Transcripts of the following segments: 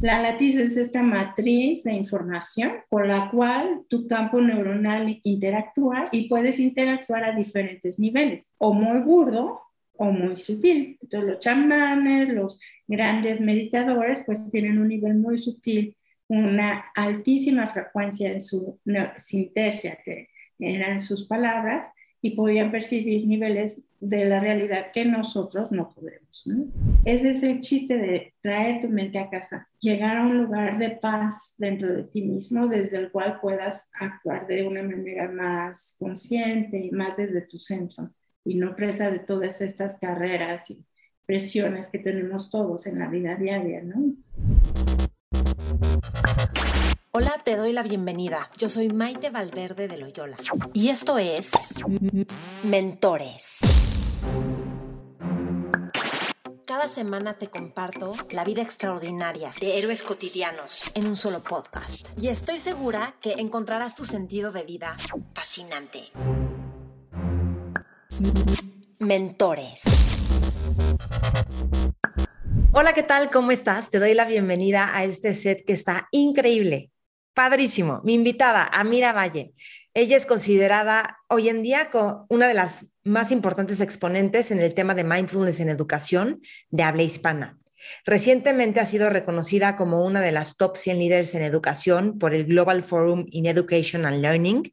La latiz es esta matriz de información con la cual tu campo neuronal interactúa y puedes interactuar a diferentes niveles, o muy burdo o muy sutil. Entonces los chamanes, los grandes meditadores, pues tienen un nivel muy sutil, una altísima frecuencia en su sintergia, que eran sus palabras, y podían percibir niveles de la realidad que nosotros no podemos. Ese es el chiste de traer tu mente a casa, llegar a un lugar de paz dentro de ti mismo, desde el cual puedas actuar de una manera más consciente y más desde tu centro, y no presa de todas estas carreras y presiones que tenemos todos en la vida diaria, ¿no? Hola, te doy la bienvenida. Yo soy Maite Valverde de Loyola y esto es Mentores. Cada semana te comparto la vida extraordinaria de héroes cotidianos en un solo podcast y estoy segura que encontrarás tu sentido de vida fascinante. Mentores. Hola, ¿qué tal? ¿Cómo estás? Te doy la bienvenida a este set que está increíble padrísimo. Mi invitada, Amira Valle. Ella es considerada hoy en día una de las más importantes exponentes en el tema de mindfulness en educación de habla hispana. Recientemente ha sido reconocida como una de las top 100 líderes en educación por el Global Forum in Education and Learning.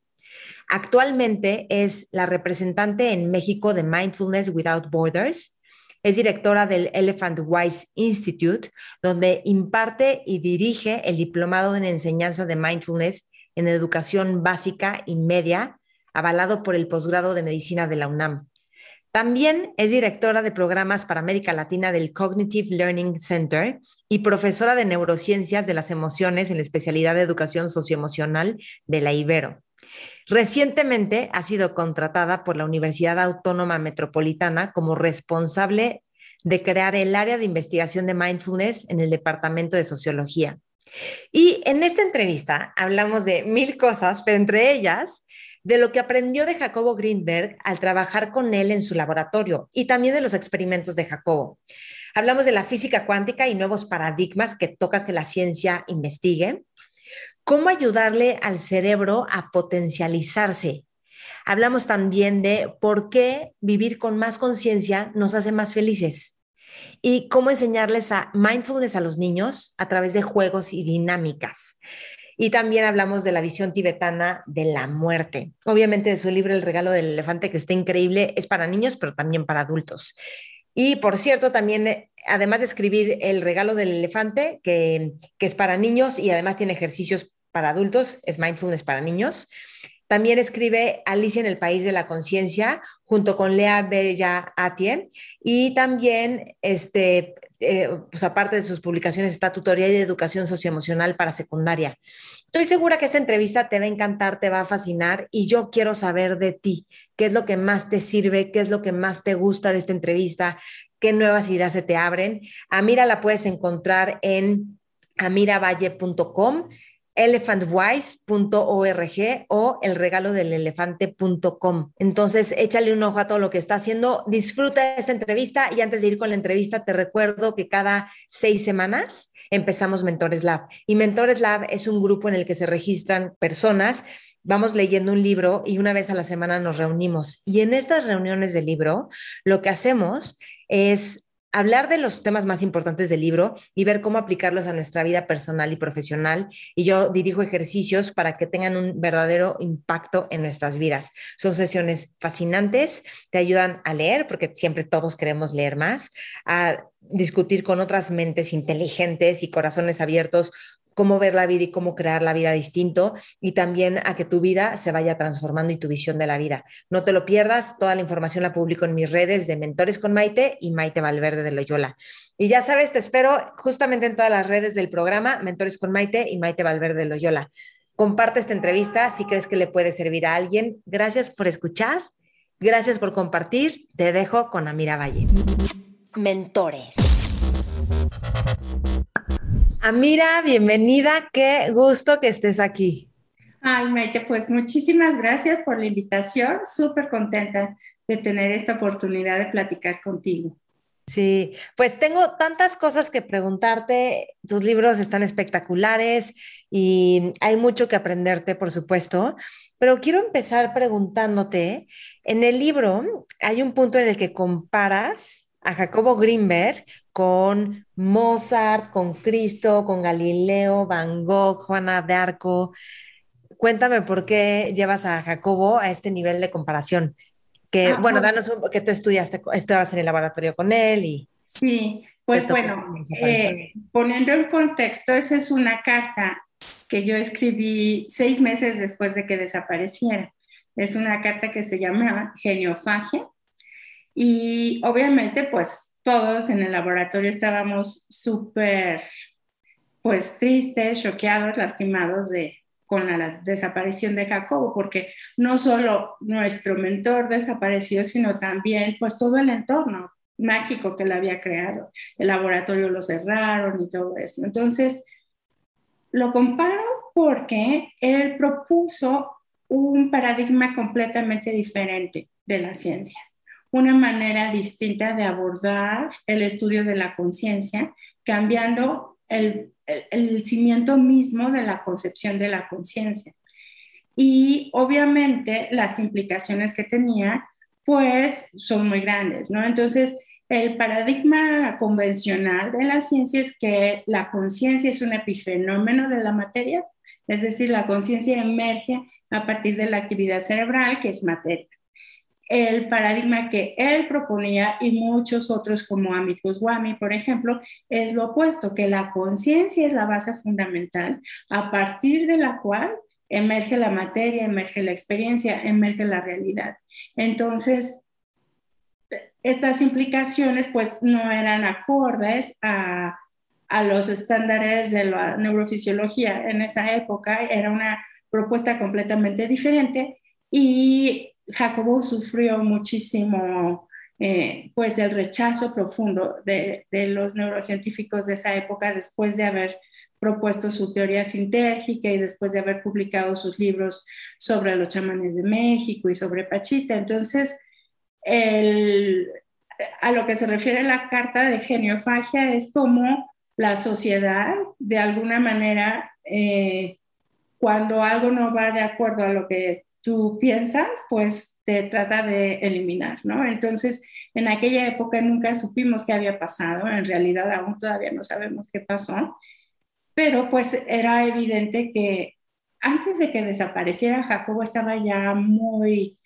Actualmente es la representante en México de Mindfulness Without Borders es directora del Elephant Wise Institute, donde imparte y dirige el diplomado en enseñanza de mindfulness en educación básica y media, avalado por el posgrado de medicina de la UNAM. También es directora de programas para América Latina del Cognitive Learning Center y profesora de neurociencias de las emociones en la especialidad de educación socioemocional de la Ibero. Recientemente ha sido contratada por la Universidad Autónoma Metropolitana como responsable de crear el área de investigación de mindfulness en el Departamento de Sociología. Y en esta entrevista hablamos de mil cosas, pero entre ellas de lo que aprendió de Jacobo Greenberg al trabajar con él en su laboratorio y también de los experimentos de Jacobo. Hablamos de la física cuántica y nuevos paradigmas que toca que la ciencia investigue cómo ayudarle al cerebro a potencializarse. Hablamos también de por qué vivir con más conciencia nos hace más felices y cómo enseñarles a mindfulness a los niños a través de juegos y dinámicas. Y también hablamos de la visión tibetana de la muerte. Obviamente de su libro El regalo del elefante, que está increíble, es para niños, pero también para adultos. Y por cierto, también, además de escribir El regalo del elefante, que, que es para niños y además tiene ejercicios para adultos, es Mindfulness para niños. También escribe Alicia en el País de la Conciencia junto con Lea Bella Atie y también, este, eh, pues aparte de sus publicaciones, está tutorial de educación socioemocional para secundaria. Estoy segura que esta entrevista te va a encantar, te va a fascinar y yo quiero saber de ti, qué es lo que más te sirve, qué es lo que más te gusta de esta entrevista, qué nuevas ideas se te abren. A Mira la puedes encontrar en amiravalle.com elephantwise.org o elregalodelelefante.com. Entonces, échale un ojo a todo lo que está haciendo. Disfruta esta entrevista y antes de ir con la entrevista, te recuerdo que cada seis semanas empezamos Mentores Lab. Y Mentores Lab es un grupo en el que se registran personas vamos leyendo un libro y una vez a la semana nos reunimos. Y en estas reuniones de libro, lo que hacemos es hablar de los temas más importantes del libro y ver cómo aplicarlos a nuestra vida personal y profesional. Y yo dirijo ejercicios para que tengan un verdadero impacto en nuestras vidas. Son sesiones fascinantes, te ayudan a leer, porque siempre todos queremos leer más, a discutir con otras mentes inteligentes y corazones abiertos cómo ver la vida y cómo crear la vida distinto y también a que tu vida se vaya transformando y tu visión de la vida. No te lo pierdas, toda la información la publico en mis redes de Mentores con Maite y Maite Valverde de Loyola. Y ya sabes, te espero justamente en todas las redes del programa Mentores con Maite y Maite Valverde de Loyola. Comparte esta entrevista si crees que le puede servir a alguien. Gracias por escuchar, gracias por compartir. Te dejo con Amira Valle. Mentores. Amira, bienvenida, qué gusto que estés aquí. Ay, Meche, pues muchísimas gracias por la invitación, súper contenta de tener esta oportunidad de platicar contigo. Sí, pues tengo tantas cosas que preguntarte. Tus libros están espectaculares y hay mucho que aprenderte, por supuesto. Pero quiero empezar preguntándote, en el libro hay un punto en el que comparas a Jacobo Greenberg con Mozart, con Cristo, con Galileo, Van Gogh, Juana de Arco. Cuéntame por qué llevas a Jacobo a este nivel de comparación que, ah, bueno, danos un, que tú estudiaste, estabas en el laboratorio con él y... Sí, pues bueno, eh, poniendo en contexto, esa es una carta que yo escribí seis meses después de que desapareciera. Es una carta que se llama Geniofagia y obviamente pues todos en el laboratorio estábamos súper pues tristes, choqueados, lastimados de, con la desaparición de Jacobo, porque no solo nuestro mentor desapareció, sino también pues todo el entorno mágico que él había creado. El laboratorio lo cerraron y todo eso. Entonces, lo comparo porque él propuso un paradigma completamente diferente de la ciencia, una manera distinta de abordar el estudio de la conciencia, cambiando el cimiento mismo de la concepción de la conciencia. Y obviamente las implicaciones que tenía, pues son muy grandes, ¿no? Entonces, el paradigma convencional de la ciencia es que la conciencia es un epifenómeno de la materia, es decir, la conciencia emerge a partir de la actividad cerebral, que es materia el paradigma que él proponía y muchos otros como Amit Goswami, por ejemplo, es lo opuesto, que la conciencia es la base fundamental a partir de la cual emerge la materia, emerge la experiencia, emerge la realidad. Entonces, estas implicaciones pues no eran acordes a, a los estándares de la neurofisiología en esa época, era una propuesta completamente diferente y Jacobo sufrió muchísimo eh, pues el rechazo profundo de, los neurocientíficos de esa época después de haber propuesto su teoría sintérgica y después de haber publicado sus libros sobre los chamanes de México y sobre Pachita. Entonces, a lo que se refiere la carta de geniofagia es como la sociedad, de alguna manera, eh, cuando algo no va de acuerdo a lo que tú piensas, pues te trata de eliminar, ¿no? Entonces, en aquella época nunca supimos qué había pasado, en realidad aún todavía no sabemos qué pasó, pero pues era evidente que antes de que desapareciera Jacobo estaba ya muy,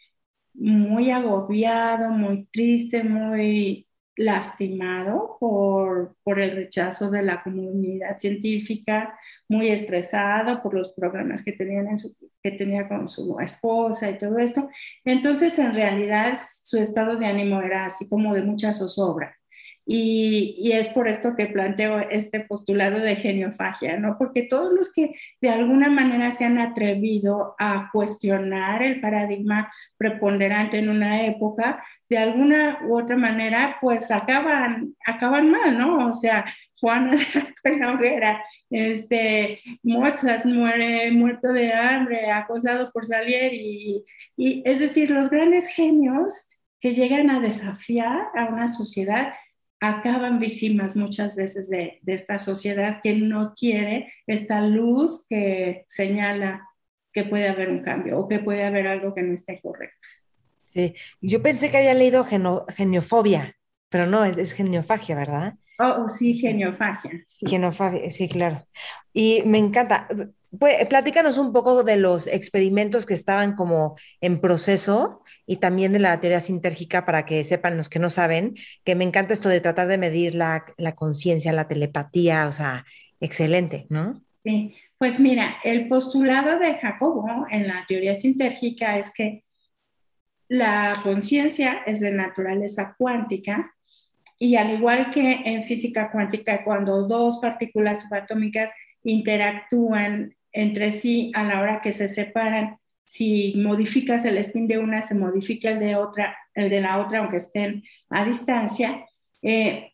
muy agobiado, muy triste, muy lastimado por, por, el rechazo de la comunidad científica, muy estresado por los problemas que, tenían en su, que tenía con su esposa y todo esto. Entonces, en realidad, su estado de ánimo era así como de mucha zozobra. Y, es por esto que planteo este postulado de geniofagia, ¿no? Porque todos los que de alguna manera se han atrevido a cuestionar el paradigma preponderante en una época, de alguna u otra manera, pues acaban, acaban mal, ¿no? O sea, Juana de la hoguera, este, Mozart muere muerto de hambre, acosado por Salieri, y es decir, los grandes genios que llegan a desafiar a una sociedad acaban víctimas muchas veces de, esta sociedad que no quiere esta luz que señala que puede haber un cambio o que puede haber algo que no esté correcto. Sí, yo pensé que había leído geniofobia, pero no, es, es geniofagia, ¿verdad? Oh, oh sí, geniofagia. Geniofagia, sí, claro. Y me encanta. Pues, platícanos un poco de los experimentos que estaban como en proceso y también de la teoría sintérgica para que sepan los que no saben, que me encanta esto de tratar de medir la, la conciencia, la telepatía, o sea, excelente, ¿no? Sí, pues mira, el postulado de Jacobo en la teoría sintérgica es que la conciencia es de naturaleza cuántica y al igual que en física cuántica, cuando dos partículas subatómicas interactúan entre sí a la hora que se separan. Si modificas el spin de una, se modifica el de, otra, el de la otra, aunque estén a distancia. Eh,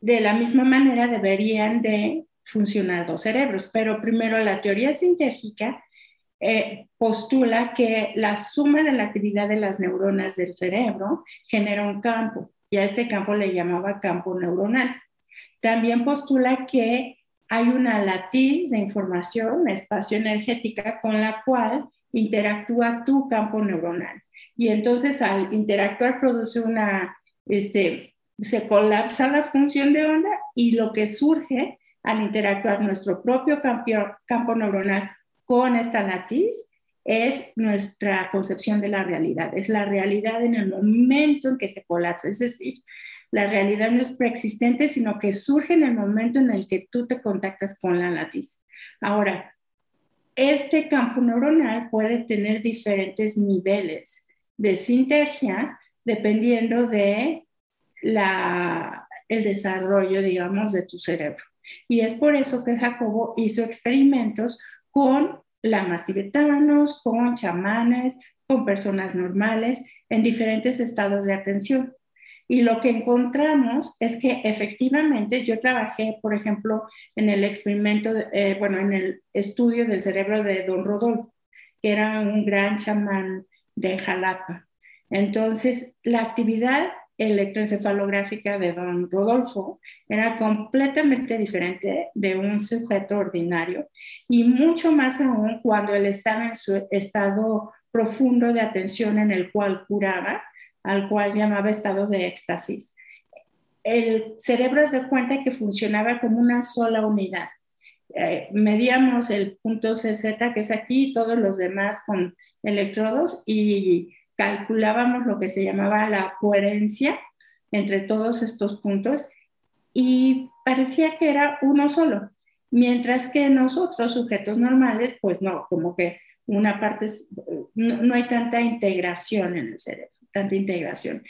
de la misma manera deberían de funcionar dos cerebros, pero primero la teoría sintérgica eh, postula que la suma de la actividad de las neuronas del cerebro genera un campo y a este campo le llamaba campo neuronal. También postula que hay una latiz de información, espacio energética, con la cual interactúa tu campo neuronal. Y entonces al interactuar produce una, este, se colapsa la función de onda y lo que surge al interactuar nuestro propio campo, campo neuronal con esta latiz es nuestra concepción de la realidad, es la realidad en el momento en que se colapsa, es decir, la realidad no es preexistente, sino que surge en el momento en el que tú te contactas con la latiz. Ahora, este campo neuronal puede tener diferentes niveles de sinergia dependiendo de la, el desarrollo, digamos, de tu cerebro. Y es por eso que Jacobo hizo experimentos con lamas tibetanos, con chamanes, con personas normales en diferentes estados de atención. Y lo que encontramos es que efectivamente yo trabajé, por ejemplo, en el experimento, eh, bueno, en el estudio del cerebro de don Rodolfo, que era un gran chamán de Jalapa. Entonces, la actividad electroencefalográfica de don Rodolfo era completamente diferente de un sujeto ordinario y mucho más aún cuando él estaba en su estado profundo de atención en el cual curaba, al cual llamaba estado de éxtasis. El cerebro es de cuenta que funcionaba como una sola unidad. Eh, medíamos el punto CZ, que es aquí, todos los demás con electrodos y calculábamos lo que se llamaba la coherencia entre todos estos puntos y parecía que era uno solo, mientras que nosotros, sujetos normales, pues no, como que una parte, no, hay tanta integración en el cerebro, tanta integración.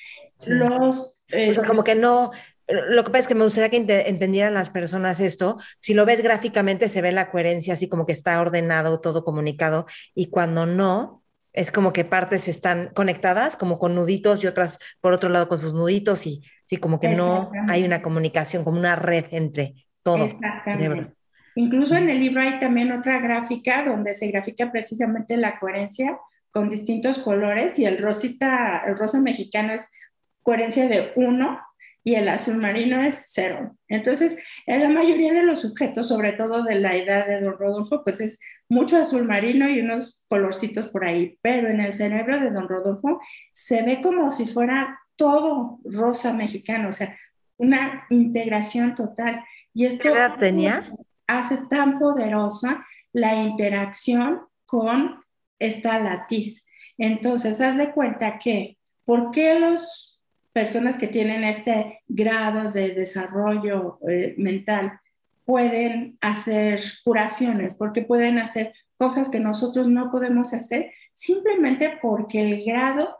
Los, o sea, como que no, lo que pasa es que me gustaría que entendieran las personas esto. Si lo ves gráficamente, se ve la coherencia, así como que está ordenado, todo comunicado, y cuando no, es como que partes están conectadas, como con nuditos y otras por otro lado con sus nuditos y sí, como que no hay una comunicación, como una red entre todo. Exactamente. Incluso en el libro hay también otra gráfica donde se grafica precisamente la coherencia con distintos colores y el rosita, el rosa mexicano es coherencia de uno y el azul marino es cero. Entonces, en la mayoría de los sujetos, sobre todo de la edad de don Rodolfo, pues es mucho azul marino y unos colorcitos por ahí, pero en el cerebro de don Rodolfo se ve como si fuera todo rosa mexicano, o sea, una integración total. Y esto ¿Qué edad tenía? hace tan poderosa la interacción con esta latiz. Entonces, haz de cuenta que, ¿por qué los personas que tienen este grado de desarrollo eh, mental pueden hacer curaciones, porque pueden hacer cosas que nosotros no podemos hacer, simplemente porque el grado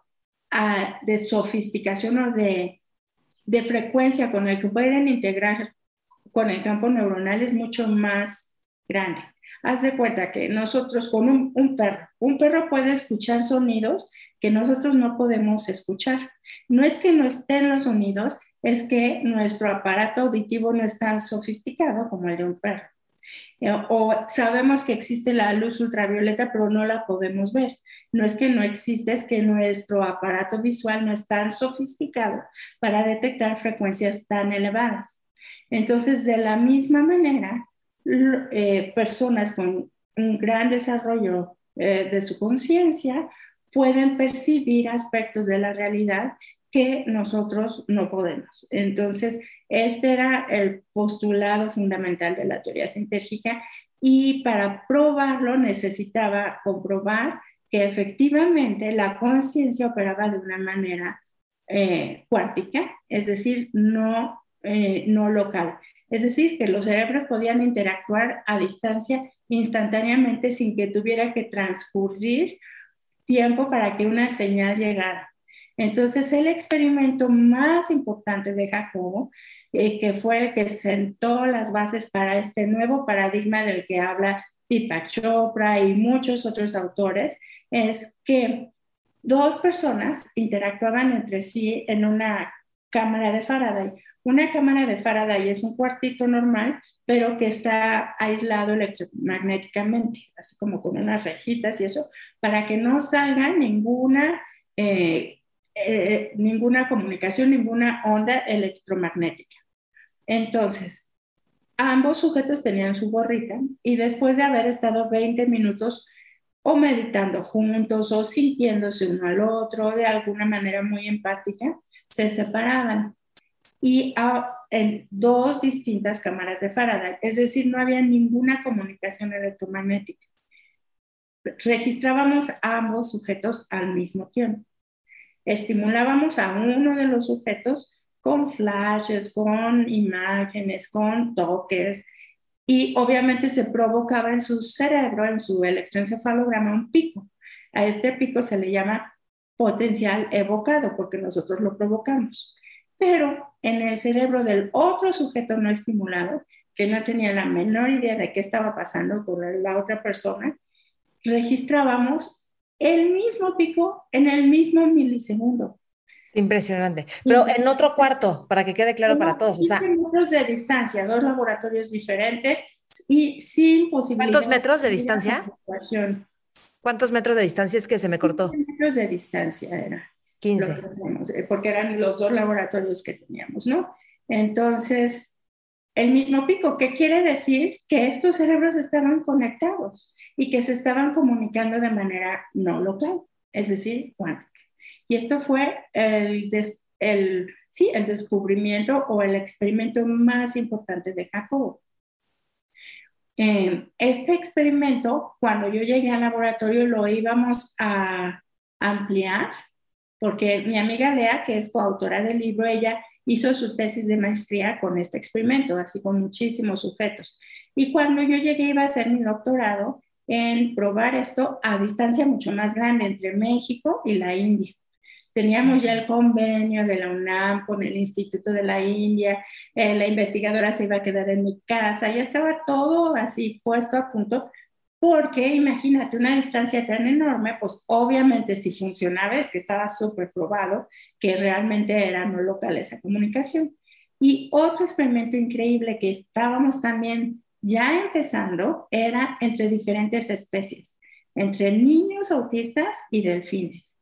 ah, de sofisticación o de, de frecuencia con el que pueden integrar con el campo neuronal es mucho más grande. Haz de cuenta que nosotros con un, perro, un perro puede escuchar sonidos que nosotros no podemos escuchar. No es que no estén los sonidos, es que nuestro aparato auditivo no es tan sofisticado como el de un perro. Eh, o sabemos que existe la luz ultravioleta, pero no la podemos ver. No es que no existe, es que nuestro aparato visual no es tan sofisticado para detectar frecuencias tan elevadas. Entonces, de la misma manera, eh, personas con un gran desarrollo eh, de su conciencia pueden percibir aspectos de la realidad que nosotros no podemos. Entonces, este era el postulado fundamental de la teoría sintérgica y para probarlo necesitaba comprobar que efectivamente la conciencia operaba de una manera eh, cuántica, es decir, no, no local. Es decir, que los cerebros podían interactuar a distancia instantáneamente sin que tuviera que transcurrir tiempo para que una señal llegara. Entonces, el experimento más importante de Jacobo, eh, que fue el que sentó las bases para este nuevo paradigma del que habla Deepak Chopra y muchos otros autores, es que dos personas interactuaban entre sí en una cámara de Faraday. Una cámara de Faraday es un cuartito normal pero que está aislado electromagnéticamente, así como con unas rejitas y eso, para que no salga ninguna eh, eh, ninguna comunicación, ninguna onda electromagnética. Entonces, ambos sujetos tenían su gorrita y después de haber estado 20 minutos o meditando juntos o sintiéndose uno al otro de alguna manera muy empática, se separaban y en dos distintas cámaras de Faraday, es decir, no había ninguna comunicación electromagnética. Registrábamos a ambos sujetos al mismo tiempo. Estimulábamos a uno de los sujetos con flashes, con imágenes, con toques, y obviamente se provocaba en su cerebro, en su electroencefalograma, un pico. A este pico se le llama potencial evocado porque nosotros lo provocamos. Pero en el cerebro del otro sujeto no estimulado, que no tenía la menor idea de qué estaba pasando con la otra persona, registrábamos el mismo pico en el mismo milisegundo. Impresionante. Pero en otro cuarto, para que quede claro para todos. O sea, metros de distancia, dos laboratorios diferentes y sin posibilidad. ¿Cuántos metros de distancia? ¿Cuántos metros de distancia es que se me cortó? 15 metros de distancia era. 15. Eh, porque eran los dos laboratorios que teníamos, ¿no? Entonces, el mismo pico, ¿qué quiere decir? Que estos cerebros estaban conectados y que se estaban comunicando de manera no local, es decir, cuántica. Y esto fue el, el, sí, el descubrimiento o el experimento más importante de Jacobo. Eh, este experimento, cuando yo llegué al laboratorio, lo íbamos a ampliar, porque mi amiga Lea, que es coautora del libro, ella hizo su tesis de maestría con este experimento, así con muchísimos sujetos. Y cuando yo llegué iba a hacer mi doctorado en probar esto a distancia mucho más grande entre México y la India. Teníamos ya el convenio de la UNAM con el Instituto de la India, eh, la investigadora se iba a quedar en mi casa, ya estaba todo así puesto a punto, porque imagínate una distancia tan enorme, pues obviamente si funcionaba es que estaba súper probado que realmente era no local esa comunicación. Y otro experimento increíble que estábamos también ya empezando era entre diferentes especies, entre niños autistas y delfines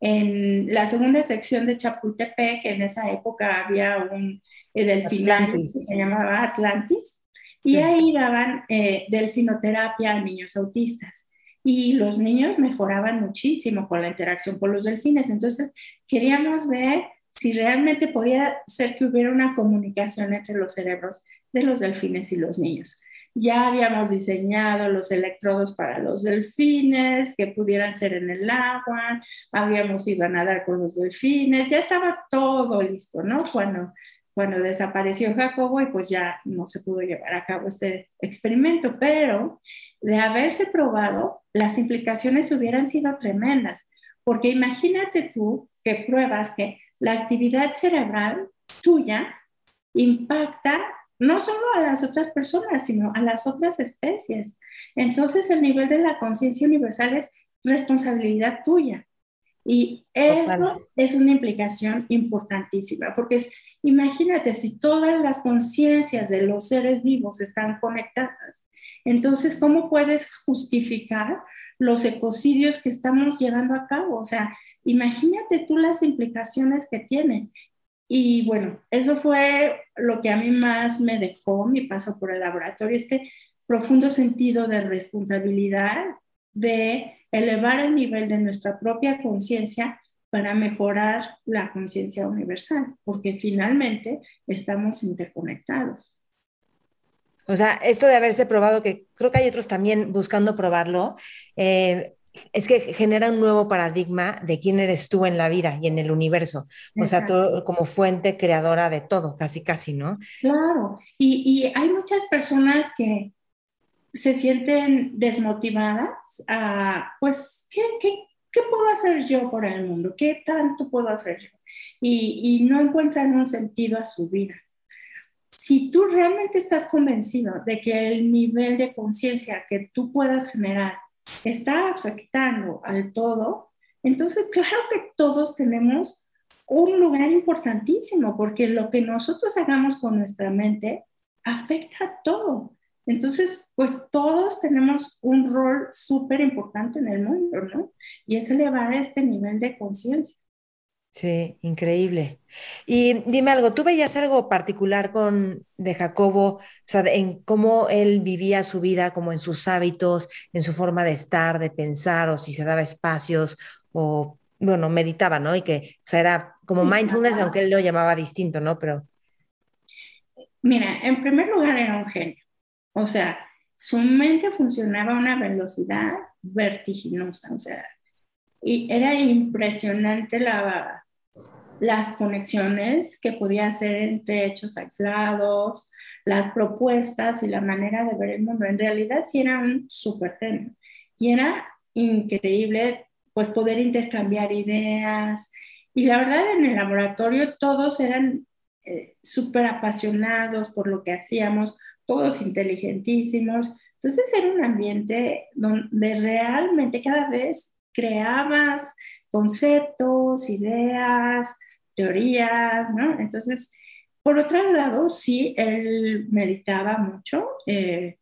en la segunda sección de Chapultepec, en esa época había un eh, delfinal que se llamaba Atlantis, y ahí daban eh, delfinoterapia a niños autistas. Y los niños mejoraban muchísimo con la interacción con los delfines. Entonces, queríamos ver si realmente podía ser que hubiera una comunicación entre los cerebros de los delfines y los niños. Ya habíamos diseñado los electrodos para los delfines que pudieran ser en el agua, habíamos ido a nadar con los delfines, ya estaba todo listo, ¿no? Cuando, cuando desapareció Jacobo y pues ya no se pudo llevar a cabo este experimento, pero de haberse probado, las implicaciones hubieran sido tremendas, porque imagínate tú que pruebas que la actividad cerebral tuya impacta no solo a las otras personas, sino a las otras especies. Entonces, el nivel de la conciencia universal es responsabilidad tuya. Y eso es una implicación importantísima, porque imagínate si todas las conciencias de los seres vivos están conectadas, entonces, ¿cómo puedes justificar los ecocidios que estamos llevando a cabo? O sea, imagínate tú las implicaciones que tiene. Y bueno, eso fue lo que a mí más me dejó mi paso por el laboratorio, este profundo sentido de responsabilidad, de elevar el nivel de nuestra propia conciencia para mejorar la conciencia universal, porque finalmente estamos interconectados. O sea, esto de haberse probado, que creo que hay otros también buscando probarlo, eh, es que genera un nuevo paradigma de quién eres tú en la vida y en el universo. O sea, tú como fuente creadora de todo, casi, casi, ¿no? Claro. Y, y hay muchas personas que se sienten desmotivadas a, pues, ¿qué, qué, qué puedo hacer yo por el mundo? ¿Qué tanto puedo hacer yo? Y, y no encuentran un sentido a su vida. Si tú realmente estás convencido de que el nivel de conciencia que tú puedas generar está afectando al todo, entonces claro que todos tenemos un lugar importantísimo, porque lo que nosotros hagamos con nuestra mente afecta a todo. Entonces, pues todos tenemos un rol súper importante en el mundo, ¿no? Y es elevar este nivel de conciencia. Sí, increíble. Y dime algo, ¿tú veías algo particular con de Jacobo, o sea, en cómo él vivía su vida, como en sus hábitos, en su forma de estar, de pensar, o si se daba espacios, o bueno, meditaba, ¿no? Y que, o sea, era como mindfulness, aunque él lo llamaba distinto, ¿no? Pero. Mira, en primer lugar era un genio. O sea, su mente funcionaba a una velocidad vertiginosa, o sea, y era impresionante la, las conexiones que podía hacer entre hechos aislados, las propuestas y la manera de ver el mundo. En realidad sí era un súper genio. Y era increíble pues poder intercambiar ideas. Y la verdad en el laboratorio todos eran eh, súper apasionados por lo que hacíamos, todos inteligentísimos. Entonces era un ambiente donde realmente cada vez creabas conceptos, ideas, teorías, ¿no? Entonces, por otro lado, sí, él meditaba mucho eh,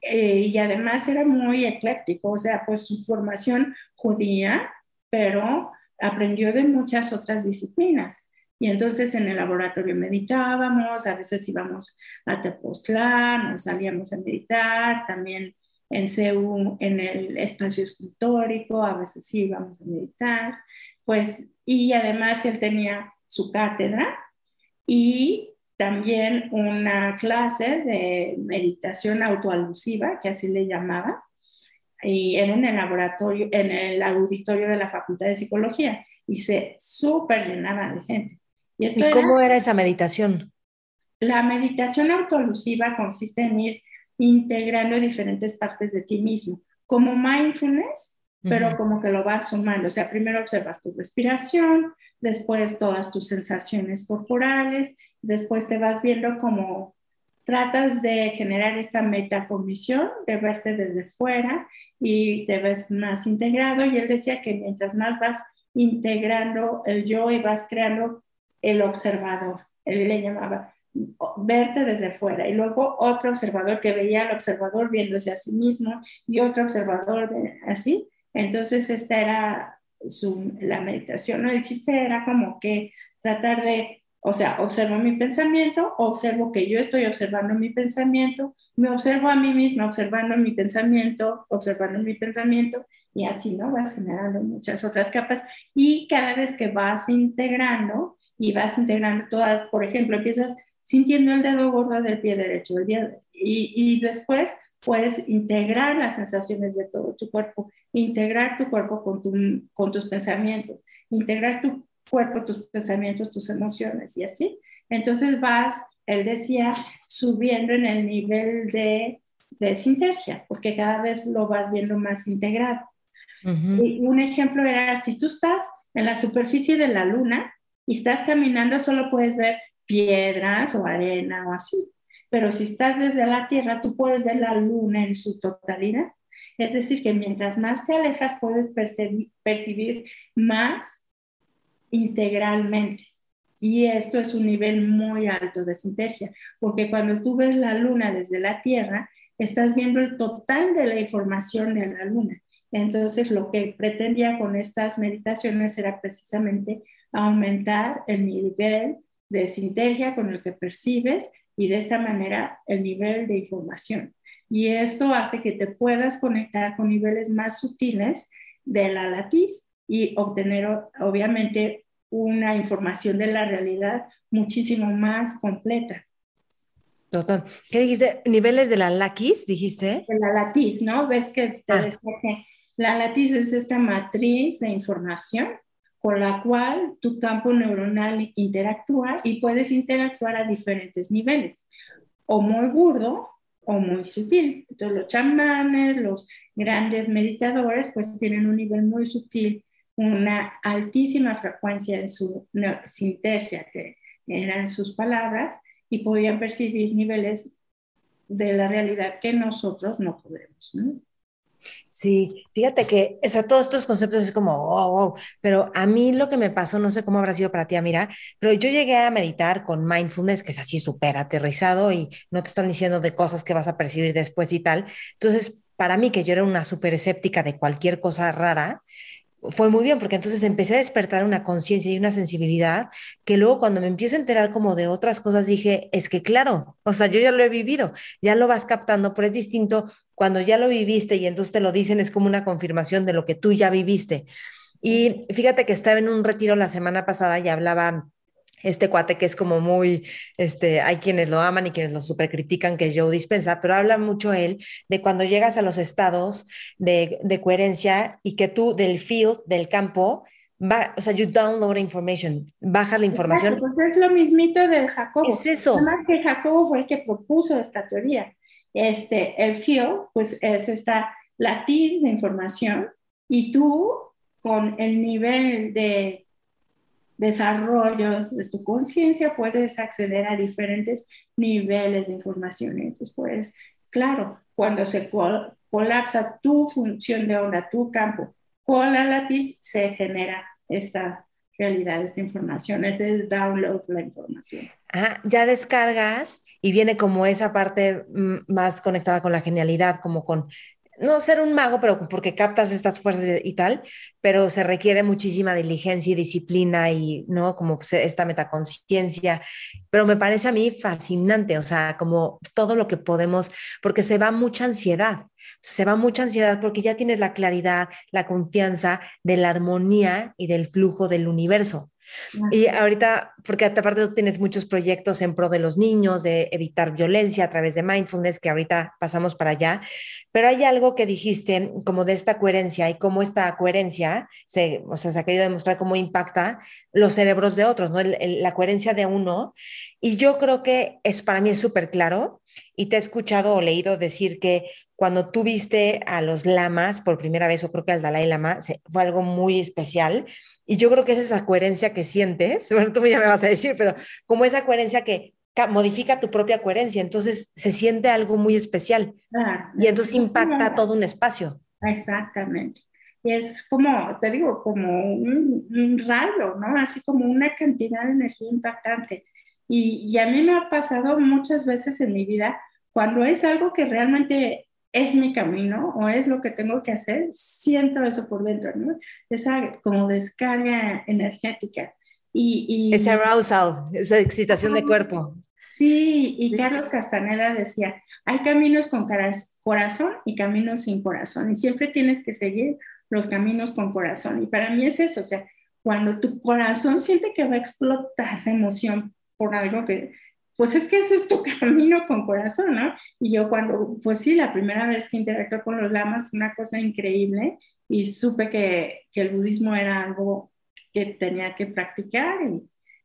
eh, y además era muy ecléctico, o sea, pues su formación judía, pero aprendió de muchas otras disciplinas. Y entonces en el laboratorio meditábamos, a veces íbamos a Tepoztlán, nos salíamos a meditar, también en CEU, en el espacio escultórico, a veces íbamos a meditar, pues, y además él tenía su cátedra y también una clase de meditación autoalusiva, que así le llamaba, y era en el laboratorio, en el auditorio de la Facultad de Psicología, y se súper llenaba de gente. ¿Y, cómo era esa meditación? La meditación autoalusiva consiste en ir integrando diferentes partes de ti mismo, como mindfulness, pero como que lo vas sumando. O sea, primero observas tu respiración, después todas tus sensaciones corporales, después te vas viendo como tratas de generar esta metacognición, de verte desde fuera y te ves más integrado. Y él decía que mientras más vas integrando el yo y vas creando el observador, él le llamaba verte desde fuera y luego otro observador que veía al observador viéndose a sí mismo y otro observador así. Entonces esta era su, la meditación, el chiste era como que tratar de, o sea, observo mi pensamiento, observo que yo estoy observando mi pensamiento, me observo a mí misma observando mi pensamiento, observando mi pensamiento y así, ¿no? Vas generando muchas otras capas y cada vez que vas integrando y vas integrando todas, por ejemplo, empiezas sintiendo el dedo gordo del pie derecho el día, y, y después puedes integrar las sensaciones de todo tu cuerpo, integrar tu cuerpo con, tu, con tus pensamientos, integrar tu cuerpo, tus pensamientos, tus emociones y así. Entonces vas, él decía, subiendo en el nivel de, de sintergia, porque cada vez lo vas viendo más integrado. y un ejemplo era, si tú estás en la superficie de la luna y estás caminando, solo puedes ver piedras o arena o así. Pero si estás desde la Tierra, tú puedes ver la luna en su totalidad. Es decir, que mientras más te alejas, puedes percibir, más integralmente. Y esto es un nivel muy alto de sintergia, porque cuando tú ves la luna desde la Tierra, estás viendo el total de la información de la luna. Entonces, lo que pretendía con estas meditaciones era precisamente aumentar el nivel de sintergia con el que percibes y de esta manera el nivel de información. Y esto hace que te puedas conectar con niveles más sutiles de la latiz y obtener obviamente una información de la realidad muchísimo más completa. Total. ¿Qué dijiste? ¿Niveles de la latiz, dijiste? De la latiz, ¿no? Ves que te ah. que la latiz es esta matriz de información con la cual tu campo neuronal interactúa y puedes interactuar a diferentes niveles, o muy burdo o muy sutil. Entonces los chamanes, los grandes meditadores, pues tienen un nivel muy sutil, una altísima frecuencia en su sintergia, que eran sus palabras, y podían percibir niveles de la realidad que nosotros no podemos. Sí, fíjate que o sea, todos estos conceptos es como, wow, wow, pero a mí lo que me pasó, no sé cómo habrá sido para ti, mira, pero yo llegué a meditar con mindfulness, que es así súper aterrizado y no te están diciendo de cosas que vas a percibir después y tal. Entonces, para mí, que yo era una súper escéptica de cualquier cosa rara, fue muy bien porque entonces empecé a despertar una conciencia y una sensibilidad que luego cuando me empiezo a enterar como de otras cosas dije, es que claro, o sea, yo ya lo he vivido, ya lo vas captando, pero es distinto cuando ya lo viviste y entonces te lo dicen, es como una confirmación de lo que tú ya viviste. Y fíjate que estaba en un retiro la semana pasada y hablaba este cuate que es como muy, este, hay quienes lo aman y quienes lo supercritican, que es Joe Dispensa, pero habla mucho él de cuando llegas a los estados de, de coherencia y que tú del field, del campo, va, o sea, you download information, baja la información. Exacto, pues es lo mismito de Jacobo. Es eso. Además que Jacobo fue el que propuso esta teoría. Este, el field, pues es esta latiz de información y tú con el nivel de desarrollo de tu conciencia puedes acceder a diferentes niveles de información. Entonces, pues, claro, cuando se colapsa tu función de onda, tu campo, con la lápiz se genera esta realidad, esta información, ese download de la información. Ah, ya descargas y viene como esa parte mm, más conectada con la genialidad, como con no ser un mago, pero porque captas estas fuerzas y tal, pero se requiere muchísima diligencia y disciplina y, ¿no? Como esta metaconciencia, pero me parece a mí fascinante, o sea, como todo lo que podemos, porque se va mucha ansiedad, se va mucha ansiedad porque ya tienes la claridad, la confianza de la armonía y del flujo del universo. Y ahorita, porque aparte tú tienes muchos proyectos en pro de los niños, de evitar violencia a través de mindfulness, que ahorita pasamos para allá, pero hay algo que dijiste como de esta coherencia y cómo esta coherencia se, o sea, se ha querido demostrar cómo impacta los cerebros de otros, ¿no? la coherencia de uno. Y yo creo que es, para mí es súper claro y te he escuchado o leído decir que cuando tú viste a los lamas por primera vez, o creo que al Dalai Lama, fue algo muy especial y yo creo que es esa coherencia que sientes, bueno, tú ya me vas a decir, pero como esa coherencia que modifica tu propia coherencia, entonces se siente algo muy especial y entonces impacta todo un espacio. Exactamente. Y es como, te digo, como un, rayo, ¿no? Así como una cantidad de energía impactante. Y, y a mí me ha pasado muchas veces en mi vida cuando es algo que realmente es mi camino o es lo que tengo que hacer, siento eso por dentro, ¿no? Esa como descarga energética. Y, y ese arousal, esa excitación de cuerpo. Sí, y Carlos Castaneda decía, hay caminos con corazón y caminos sin corazón, y siempre tienes que seguir los caminos con corazón. Y para mí es eso, o sea, cuando tu corazón siente que va a explotar de emoción por algo que pues es que ese es tu camino con corazón, ¿no? Y yo cuando, pues sí, la primera vez que interactué con los lamas fue una cosa increíble y supe que, el budismo era algo que tenía que practicar y,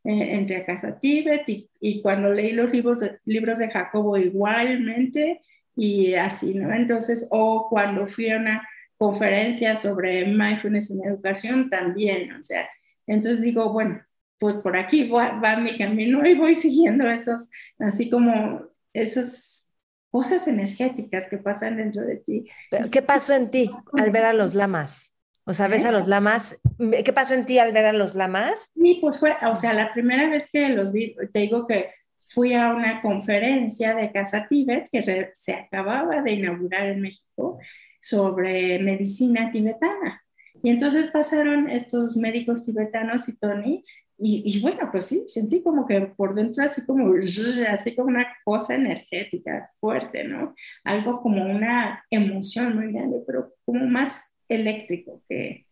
eh, entre casa Tíbet y, y, cuando leí los libros de, libros de Jacobo igualmente y así, ¿no? Entonces, o cuando fui a una conferencia sobre mindfulness en educación también, o sea, entonces digo, bueno, pues por aquí va, mi camino y voy siguiendo esos, así como esas cosas energéticas que pasan dentro de ti. ¿Qué pasó en ti al ver a los lamas? O sea, ves a los lamas. ¿Qué pasó en ti al ver a los lamas? Sí, pues fue, o sea, la primera vez que los vi, te digo que fui a una conferencia de Casa Tíbet que se acababa de inaugurar en México sobre medicina tibetana. Y entonces pasaron estos médicos tibetanos y Tony y, bueno, pues sí, sentí como que por dentro así como, así como una cosa energética fuerte, ¿no? Algo como una emoción muy grande, pero como más eléctrico que,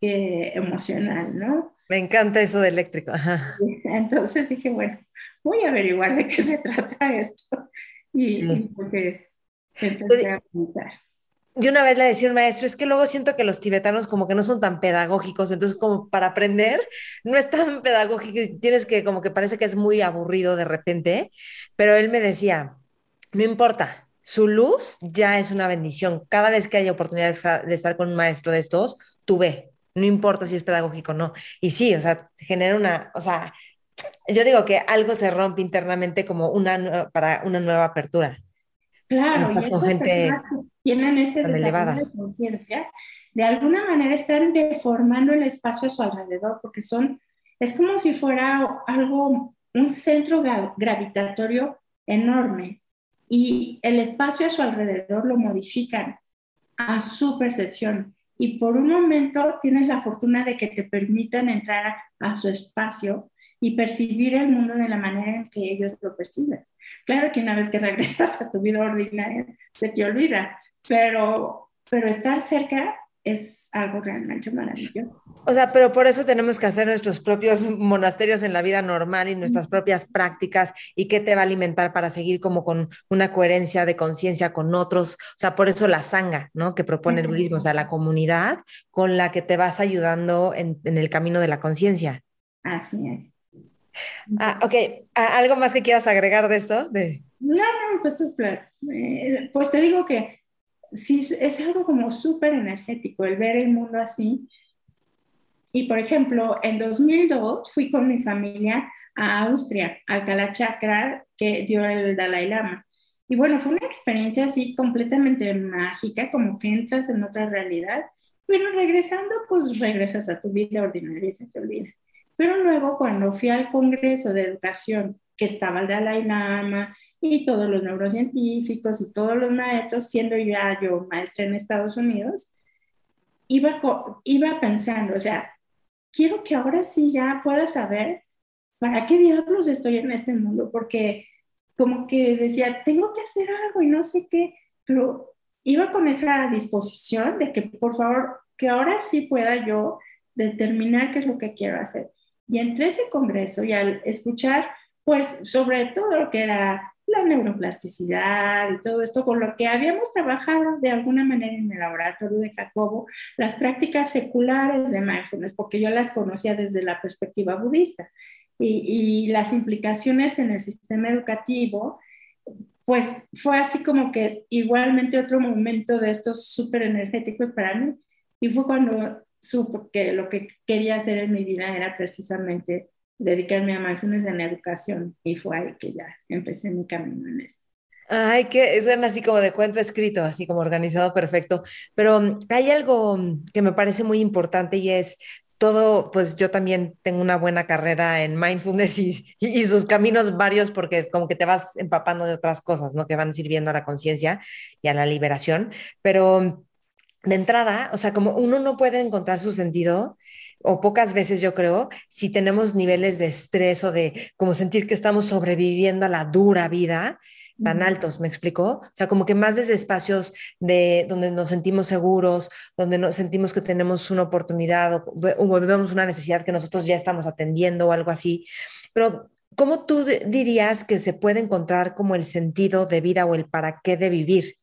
que emocional, ¿no? Me encanta eso de eléctrico. Entonces dije, bueno, voy a averiguar de qué se trata esto. Y, y porque empecé a preguntar de una vez le decía un maestro, es que luego siento que los tibetanos como que no son tan pedagógicos, entonces como para aprender no es tan pedagógico, tienes que como que parece que es muy aburrido de repente, pero él me decía, no importa, su luz ya es una bendición. Cada vez que haya oportunidad de estar con un maestro de estos, tú ve, no importa si es pedagógico o no. Y sí, o sea, genera una, o sea, yo digo que algo se rompe internamente como una para una nueva apertura. Claro, y con gente tienen ese desarrollo de conciencia, de alguna manera están deformando el espacio a su alrededor, porque son, es como si fuera algo, un centro gravitatorio enorme, y el espacio a su alrededor lo modifican a su percepción. y por un momento tienes la fortuna de que te permitan entrar a, su espacio y percibir el mundo de la manera en que ellos lo perciben. Claro que una vez que regresas a tu vida ordinaria se te olvida, pero, pero estar cerca es algo realmente maravilloso. O sea, pero por eso tenemos que hacer nuestros propios monasterios en la vida normal y nuestras propias prácticas y qué te va a alimentar para seguir como con una coherencia de conciencia con otros. O sea, por eso la sanga, ¿no? Que propone el budismo, o sea, la comunidad con la que te vas ayudando en, el camino de la conciencia. Así es. Ah, ok, ah, ¿algo más que quieras agregar de esto? De... No, no, pues, eh, pues te digo que sí, es algo como súper energético el ver el mundo así. Y por ejemplo, en 2002 fui con mi familia a Austria, al Kalachakra que dio el Dalai Lama. Y bueno, fue una experiencia así completamente mágica, como que entras en otra realidad, pero regresando, pues regresas a tu vida ordinaria y se te olvida. Pero luego cuando fui al Congreso de Educación que estaba el Dalai Lama y todos los neurocientíficos y todos los maestros, siendo ya yo maestra en Estados Unidos, iba, iba pensando, o sea, quiero que ahora sí ya pueda saber para qué diablos estoy en este mundo, porque como que decía, tengo que hacer algo y no sé qué, pero iba con esa disposición de que por favor, que ahora sí pueda yo determinar qué es lo que quiero hacer. Y entre ese congreso y al escuchar pues sobre todo lo que era la neuroplasticidad y todo esto, con lo que habíamos trabajado de alguna manera en el laboratorio de Jacobo, las prácticas seculares de mindfulness, porque yo las conocía desde la perspectiva budista, y, y las implicaciones en el sistema educativo, pues fue así como que igualmente otro momento de esto súper energético para mí, y fue cuando supo que lo que quería hacer en mi vida era precisamente dedicarme a mindfulness en educación y fue ahí que ya empecé mi camino en esto. Ay, que es así como de cuento escrito, así como organizado perfecto. Pero mm, hay algo mm, que me parece muy importante y es todo, pues yo también tengo una buena carrera en mindfulness y, y, sus caminos varios porque como que te vas empapando de otras cosas, ¿no? Que van sirviendo a la conciencia y a la liberación. Pero mm, de entrada, o sea, como uno no puede encontrar su sentido o pocas veces yo creo, si tenemos niveles de estrés o de como sentir que estamos sobreviviendo a la dura vida tan altos, ¿me explicó? O sea, como que más desde espacios de donde nos sentimos seguros, donde nos sentimos que tenemos una oportunidad o, o vemos una necesidad que nosotros ya estamos atendiendo o algo así. Pero, ¿cómo tú dirías que se puede encontrar como el sentido de vida o el para qué de vivir?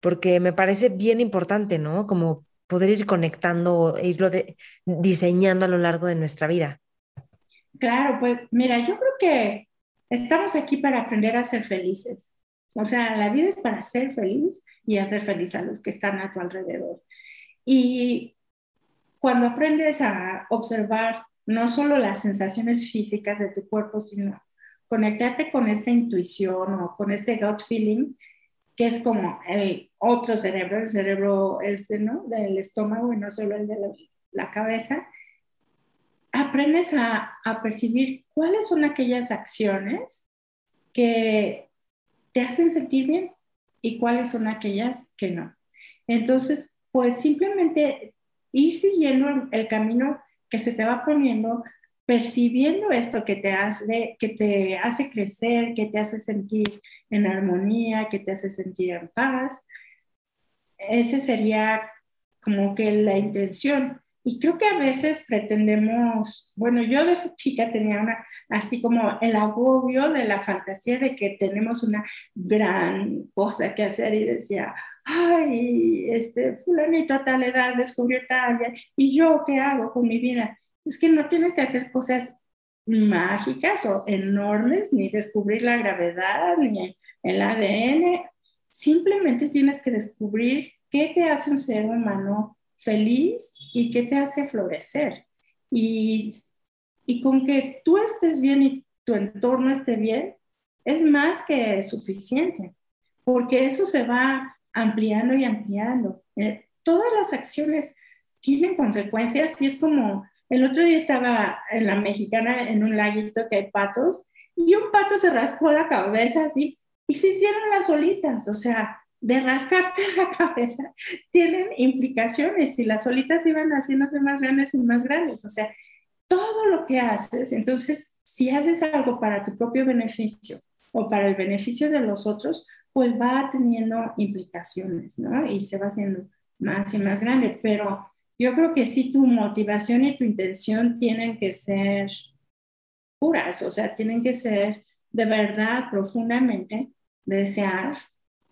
Porque me parece bien importante, ¿no? Como poder ir conectando, irlo diseñando a lo largo de nuestra vida. Claro, pues mira, yo creo que estamos aquí para aprender a ser felices. O sea, la vida es para ser feliz y hacer feliz a los que están a tu alrededor. Y cuando aprendes a observar no solo las sensaciones físicas de tu cuerpo, sino conectarte con esta intuición o con este gut feeling, que es como el otro cerebro, el cerebro este, ¿no? Del estómago y no solo el de la, cabeza, aprendes a, a, percibir cuáles son aquellas acciones que te hacen sentir bien y cuáles son aquellas que no. Entonces, pues simplemente ir siguiendo el camino que se te va poniendo percibiendo esto que te hace, que te hace crecer, que te hace sentir en armonía, que te hace sentir en paz, ese sería como que la intención. Y creo que a veces pretendemos, bueno, yo de chica tenía una, así como el agobio de la fantasía de que tenemos una gran cosa que hacer y decía, ay, este, fulanito a tal edad descubrió tal, y yo qué hago con mi vida es que no tienes que hacer cosas mágicas o enormes, ni descubrir la gravedad, ni el ADN. Simplemente tienes que descubrir qué te hace un ser humano feliz y qué te hace florecer. Y, y con que tú estés bien y tu entorno esté bien, es más que suficiente, porque eso se va ampliando y ampliando. Eh, todas las acciones tienen consecuencias y es como el otro día estaba en la mexicana en un laguito que hay patos y un pato se rascó la cabeza así y se hicieron las olitas. O sea, de rascarte la cabeza tienen implicaciones y las solitas iban haciéndose más grandes y más grandes. O sea, todo lo que haces, entonces, si haces algo para tu propio beneficio o para el beneficio de los otros, pues va teniendo implicaciones, ¿no? Y se va haciendo más y más grande. Pero yo creo que sí tu motivación y tu intención tienen que ser puras, o sea, tienen que ser de verdad profundamente desear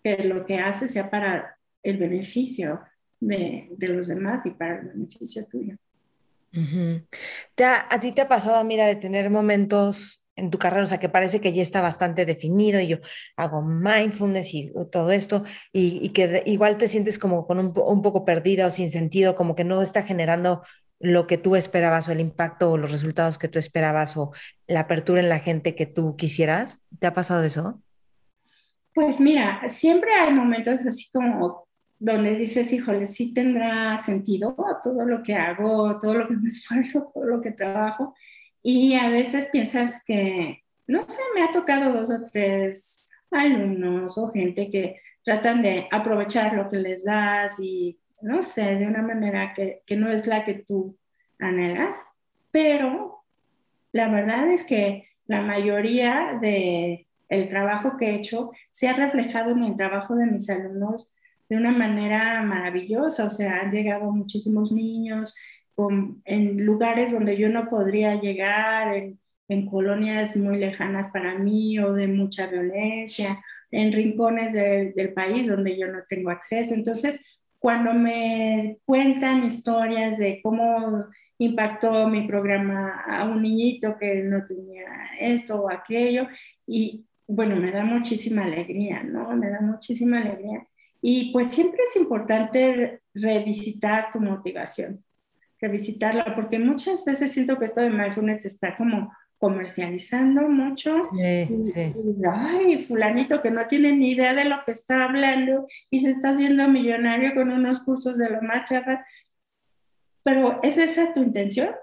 que lo que haces sea para el beneficio de, los demás y para el beneficio tuyo. ¿A ti te ha pasado, mira, de tener momentos en tu carrera, o sea, que parece que ya está bastante definido y yo hago mindfulness y todo esto, y, que igual te sientes como con un, un, poco perdida o sin sentido, como que no está generando lo que tú esperabas o el impacto o los resultados que tú esperabas o la apertura en la gente que tú quisieras? ¿Te ha pasado eso? Pues mira, siempre hay momentos así como donde dices, híjole, sí tendrá sentido todo lo que hago, todo lo que me esfuerzo, todo lo que trabajo. Y a veces piensas que, no sé, me ha tocado dos o tres alumnos o gente que tratan de aprovechar lo que les das y, no sé, de una manera que, que no es la que tú anhelas. Pero la verdad es que la mayoría de el trabajo que he hecho se ha reflejado en el trabajo de mis alumnos de una manera maravillosa. O sea, han llegado muchísimos niños en lugares donde yo no podría llegar, en, colonias muy lejanas para mí o de mucha violencia, en rincones del país donde yo no tengo acceso. Entonces, cuando me cuentan historias de cómo impactó mi programa a un niñito que no tenía esto o aquello, y bueno, me da muchísima alegría, ¿no? Me da muchísima alegría. Y pues siempre es importante revisitar tu motivación, revisitarla, porque muchas veces siento que esto de mindfulness está como comercializando mucho. Sí, sí. ay, fulanito que no tiene ni idea de lo que está hablando y se está haciendo millonario con unos cursos de lo más chafas. Pero ¿es esa tu intención?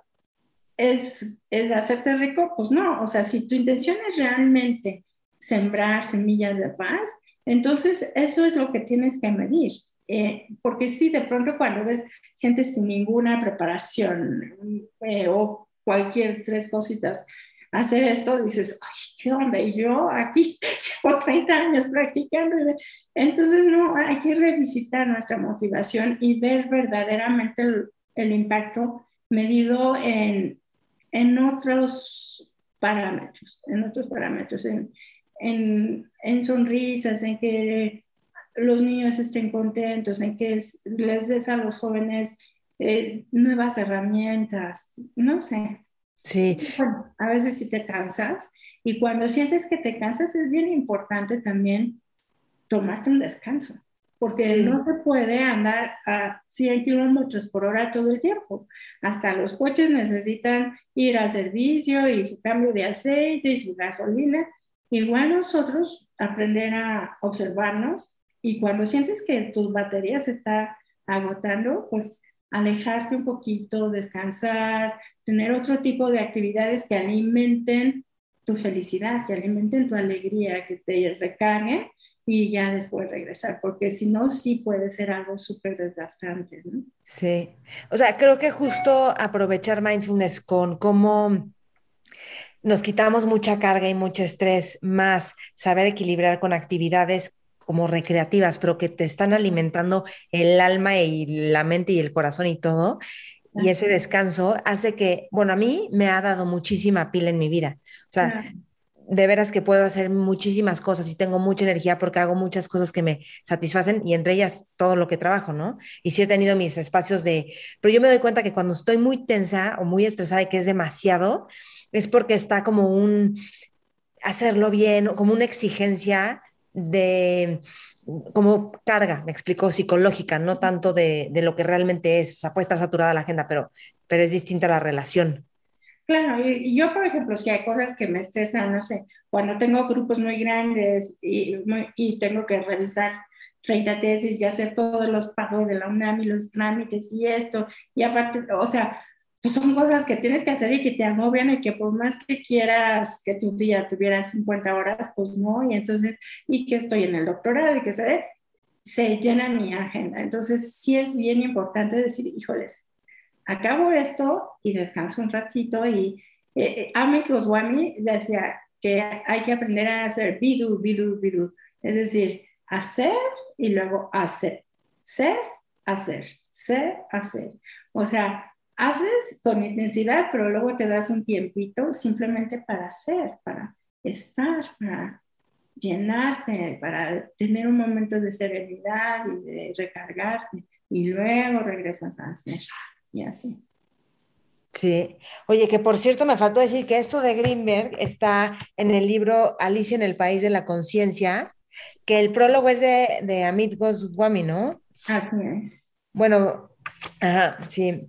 ¿Es, ¿Es hacerte rico? Pues no, o sea, si tu intención es realmente sembrar semillas de paz, entonces eso es lo que tienes que medir. Eh, porque sí, de pronto cuando ves gente sin ninguna preparación eh, o cualquier tres cositas, hacer esto, dices, ay, ¿qué onda? Y yo aquí llevo 30 años practicando. Entonces, no, hay que revisitar nuestra motivación y ver verdaderamente el, el impacto medido en, en otros parámetros, en otros parámetros, en, en, en sonrisas, en que los niños estén contentos, en que les des a los jóvenes eh, nuevas herramientas, no sé. Sí. Bueno, a veces sí te cansas y cuando sientes que te cansas es bien importante también tomarte un descanso, porque no se puede andar a 100 kilómetros por hora todo el tiempo. Hasta los coches necesitan ir al servicio y su cambio de aceite y su gasolina Igual nosotros aprender a observarnos y cuando sientes que tus baterías se está agotando, pues alejarte un poquito, descansar, tener otro tipo de actividades que alimenten tu felicidad, que alimenten tu alegría, que te recarguen y ya después regresar, porque si no, sí puede ser algo súper desgastante. ¿no? Sí, o sea, creo que justo aprovechar mindfulness con cómo nos quitamos mucha carga y mucho estrés, más saber equilibrar con actividades como recreativas, pero que te están alimentando el alma y la mente y el corazón y todo. Y ese descanso hace que, bueno, a mí me ha dado muchísima pila en mi vida. O sea, de veras que puedo hacer muchísimas cosas y tengo mucha energía porque hago muchas cosas que me satisfacen y entre ellas todo lo que trabajo, ¿no? Y sí he tenido mis espacios de, pero yo me doy cuenta que cuando estoy muy tensa o muy estresada y que es demasiado, es porque está como un hacerlo bien, como una exigencia de como carga, me explico, psicológica, no tanto de, de, lo que realmente es. O sea, puede estar saturada la agenda, pero, pero es distinta la relación. Claro, y yo, por ejemplo, si hay cosas que me estresan, no sé, cuando tengo grupos muy grandes y, y tengo que revisar 30 tesis y hacer todos los pagos de la UNAM y los trámites y esto, y aparte, o sea, pues son cosas que tienes que hacer y que te agobian y que por más que quieras que tu día tuviera 50 horas, pues no, y entonces, y que estoy en el doctorado y que sé, se llena mi agenda. Entonces, sí es bien importante decir, híjoles, acabo esto y descanso un ratito. Y eh, eh Amit Goswami decía que hay que aprender a hacer bidu, bidu, bidu. Es decir, hacer y luego hacer. Ser, hacer. Ser, hacer. O sea, haces con intensidad, pero luego te das un tiempito simplemente para hacer, para estar, para llenarte, para tener un momento de serenidad y de recargarte, y luego regresas a hacer, y así. Sí. Oye, que por cierto me faltó decir que esto de Greenberg está en el libro Alicia en el País de la Conciencia, que el prólogo es de, de Amit Goswami, ¿no? Así es. Bueno, ajá, sí.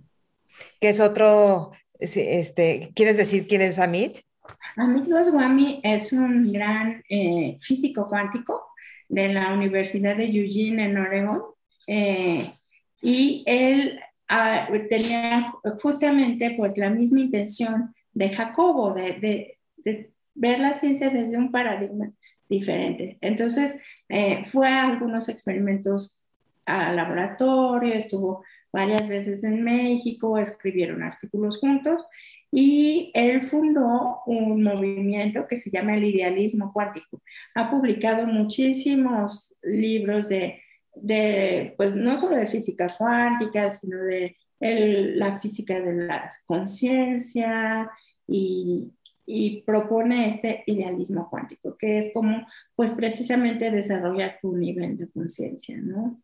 Que es otro, este, ¿quieres decir quién es Amit? Amit Goswami es un gran eh, físico cuántico de la Universidad de Eugene en Oregon eh, y él ah, tenía justamente pues la misma intención de Jacobo, de, ver la ciencia desde un paradigma diferente. Entonces eh, fue a algunos experimentos al laboratorio, estuvo varias veces en México, escribieron artículos juntos y él fundó un movimiento que se llama el idealismo cuántico. Ha publicado muchísimos libros de, de pues no solo de física cuántica, sino de la física de la conciencia y, y propone este idealismo cuántico, que es como, pues precisamente desarrollar tu nivel de conciencia, ¿no?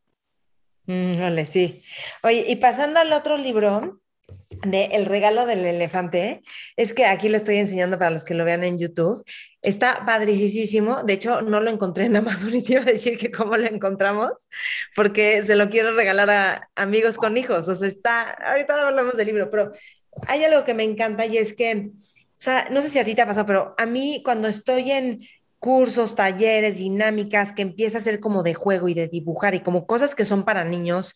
Mm, vale, sí. Oye, y pasando al otro libro, de El regalo del elefante, es que aquí lo estoy enseñando para los que lo vean en YouTube. Está padricísimo. De hecho, no lo encontré en Amazon y te iba a decir que cómo lo encontramos, porque se lo quiero regalar a amigos con hijos. O sea, está, ahorita hablamos del libro, pero hay algo que me encanta y es que, o sea, no sé si a ti te ha pasado, pero a mí cuando estoy en cursos, talleres, dinámicas, que empieza a ser como de juego y de dibujar y como cosas que son para niños,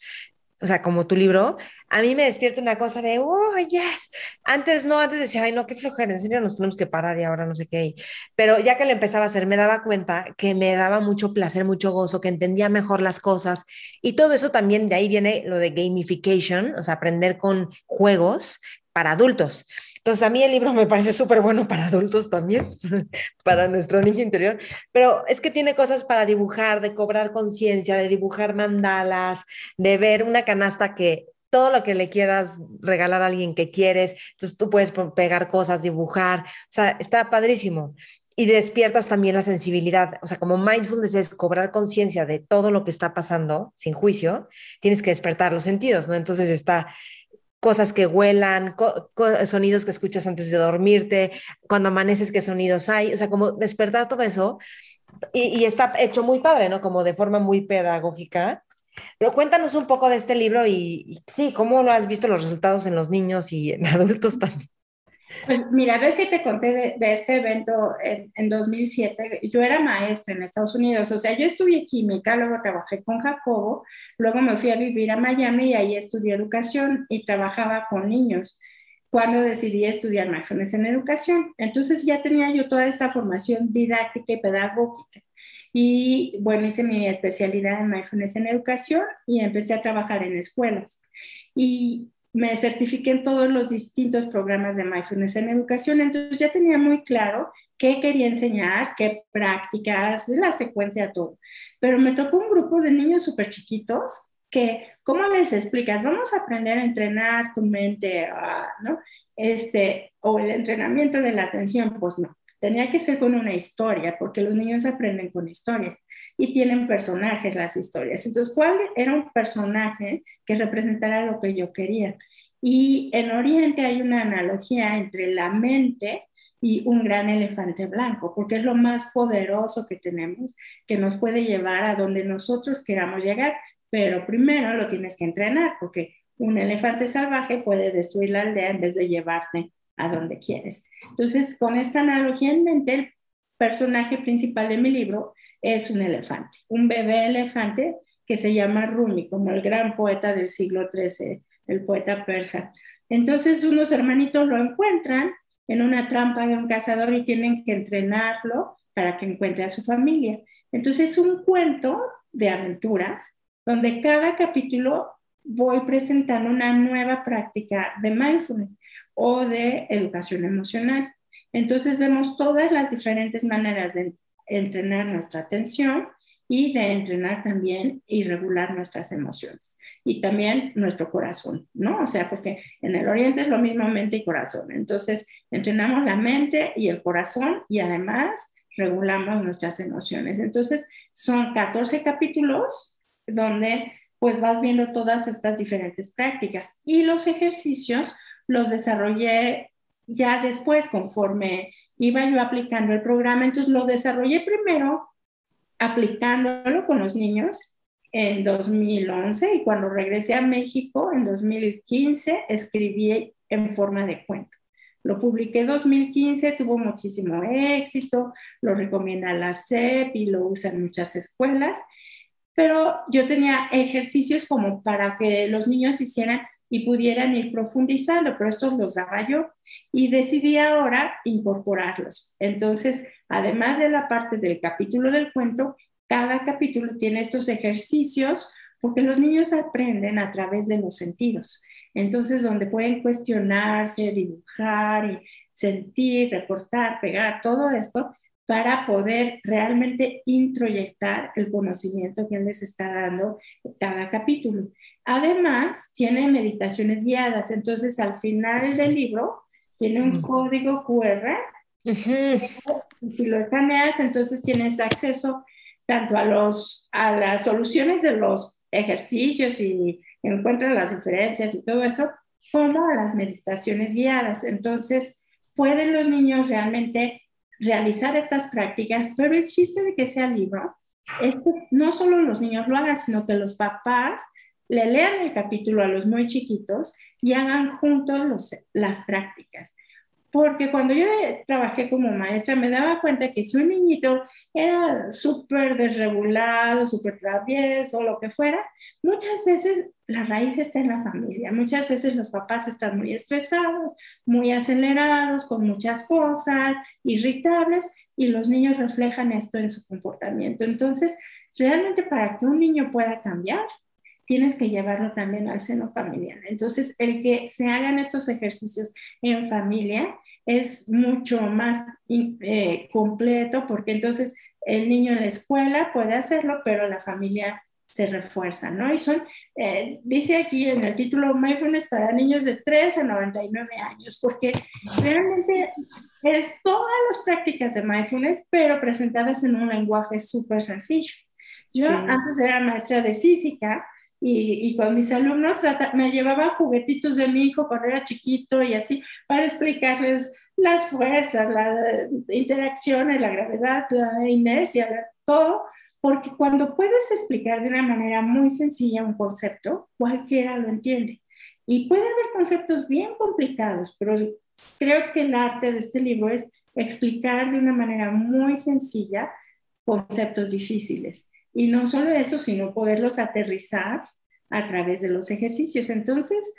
o sea, como tu libro, a mí me despierta una cosa de, oh, yes. Antes no, antes decía, ay, no, qué flojera, en serio nos tenemos que parar y ahora no sé qué. Pero ya que lo empezaba a hacer, me daba cuenta que me daba mucho placer, mucho gozo, que entendía mejor las cosas. Y todo eso también, de ahí viene lo de gamification, o sea, aprender con juegos para adultos. Entonces, a mí el libro me parece súper bueno para adultos también, para nuestro niño interior, pero es que tiene cosas para dibujar, de cobrar conciencia, de dibujar mandalas, de ver una canasta que todo lo que le quieras regalar a alguien que quieres, entonces tú puedes pegar cosas, dibujar, o sea, está padrísimo. Y despiertas también la sensibilidad, o sea, como mindfulness es cobrar conciencia de todo lo que está pasando sin juicio, tienes que despertar los sentidos, ¿no? Entonces está cosas que huelan, sonidos que escuchas antes de dormirte, cuando amaneces, qué sonidos hay, o sea, como despertar todo eso. Y, está hecho muy padre, ¿no? Como de forma muy pedagógica. Pero cuéntanos un poco de este libro y, y sí, cómo lo has visto los resultados en los niños y en adultos también. Pues mira, ves que te conté de, este evento en, en, 2007. Yo era maestra en Estados Unidos, o sea, yo estudié química, luego trabajé con Jacobo, luego me fui a vivir a Miami y ahí estudié educación y trabajaba con niños cuando decidí estudiar mindfulness en educación. Entonces ya tenía yo toda esta formación didáctica y pedagógica. Y bueno, hice mi especialidad en mindfulness en educación y empecé a trabajar en escuelas. Y me certifiqué en todos los distintos programas de mindfulness en educación, entonces ya tenía muy claro qué quería enseñar, qué prácticas, la secuencia, todo. Pero me tocó un grupo de niños súper chiquitos que, ¿cómo les explicas? Vamos a aprender a entrenar tu mente, ah, ¿no? Este, o el entrenamiento de la atención, pues no. Tenía que ser con una historia, porque los niños aprenden con historias y tienen personajes las historias. Entonces, ¿cuál era un personaje que representara lo que yo quería? Y en Oriente hay una analogía entre la mente y un gran elefante blanco, porque es lo más poderoso que tenemos, que nos puede llevar a donde nosotros queramos llegar, pero primero lo tienes que entrenar, porque un elefante salvaje puede destruir la aldea en vez de llevarte a donde quieres. Entonces, con esta analogía en mente, el personaje principal de mi libro es un elefante, un bebé elefante que se llama Rumi, como el gran poeta del siglo XIII, el poeta persa. Entonces, unos hermanitos lo encuentran en una trampa de un cazador y tienen que entrenarlo para que encuentre a su familia. Entonces, es un cuento de aventuras, donde cada capítulo voy presentando una nueva práctica de mindfulness o de educación emocional. Entonces vemos todas las diferentes maneras de entrenar nuestra atención y de entrenar también y regular nuestras emociones y también nuestro corazón, ¿no? O sea, porque en el oriente es lo mismo mente y corazón. Entonces, entrenamos la mente y el corazón y además regulamos nuestras emociones. Entonces, son 14 capítulos donde pues vas viendo todas estas diferentes prácticas y los ejercicios los desarrollé ya después conforme iba yo aplicando el programa. Entonces, lo desarrollé primero aplicándolo con los niños en 2011 y cuando regresé a México en 2015 escribí en forma de cuento. Lo publiqué en 2015, tuvo muchísimo éxito, lo recomienda la SEP y lo usan muchas escuelas, pero yo tenía ejercicios como para que los niños hicieran y pudieran ir profundizando, pero estos los daba yo y decidí ahora incorporarlos. Entonces, además de la parte del capítulo del cuento, cada capítulo tiene estos ejercicios porque los niños aprenden a través de los sentidos. Entonces, donde pueden cuestionarse, dibujar y sentir, recortar, pegar, todo esto para poder realmente introyectar el conocimiento que les está dando cada capítulo. Además, tiene meditaciones guiadas, entonces al final del libro tiene un código QR. Si lo escaneas, entonces tienes acceso tanto a, los, a las soluciones de los ejercicios y encuentras las diferencias y todo eso, como a las meditaciones guiadas. Entonces, pueden los niños realmente realizar estas prácticas, pero el chiste de que sea libro es que no solo los niños lo hagan, sino que los papás le lean el capítulo a los muy chiquitos y hagan juntos las prácticas. Porque cuando yo trabajé como maestra me daba cuenta que si un niñito era súper desregulado, súper travieso, lo que fuera, muchas veces la raíz está en la familia. Muchas veces los papás están muy estresados, muy acelerados, con muchas cosas, irritables, y los niños reflejan esto en su comportamiento. Entonces, realmente para que un niño pueda cambiar, tienes que llevarlo también al seno familiar. Entonces, el que se hagan estos ejercicios en familia es mucho más eh, completo porque entonces el niño en la escuela puede hacerlo, pero la familia se refuerza, ¿no? Y son, eh, dice aquí en el título, Mindfulness para niños de 3 a 99 años, porque realmente es todas las prácticas de Mindfulness, pero presentadas en un lenguaje súper sencillo. Yo antes era maestra de física, y, con mis alumnos me llevaba juguetitos de mi hijo cuando era chiquito y así para explicarles las fuerzas, la interacción, la gravedad, la inercia, todo, porque cuando puedes explicar de una manera muy sencilla un concepto, cualquiera lo entiende. Y puede haber conceptos bien complicados, pero creo que el arte de este libro es explicar de una manera muy sencilla conceptos difíciles. Y no solo eso, sino poderlos aterrizar a través de los ejercicios. Entonces,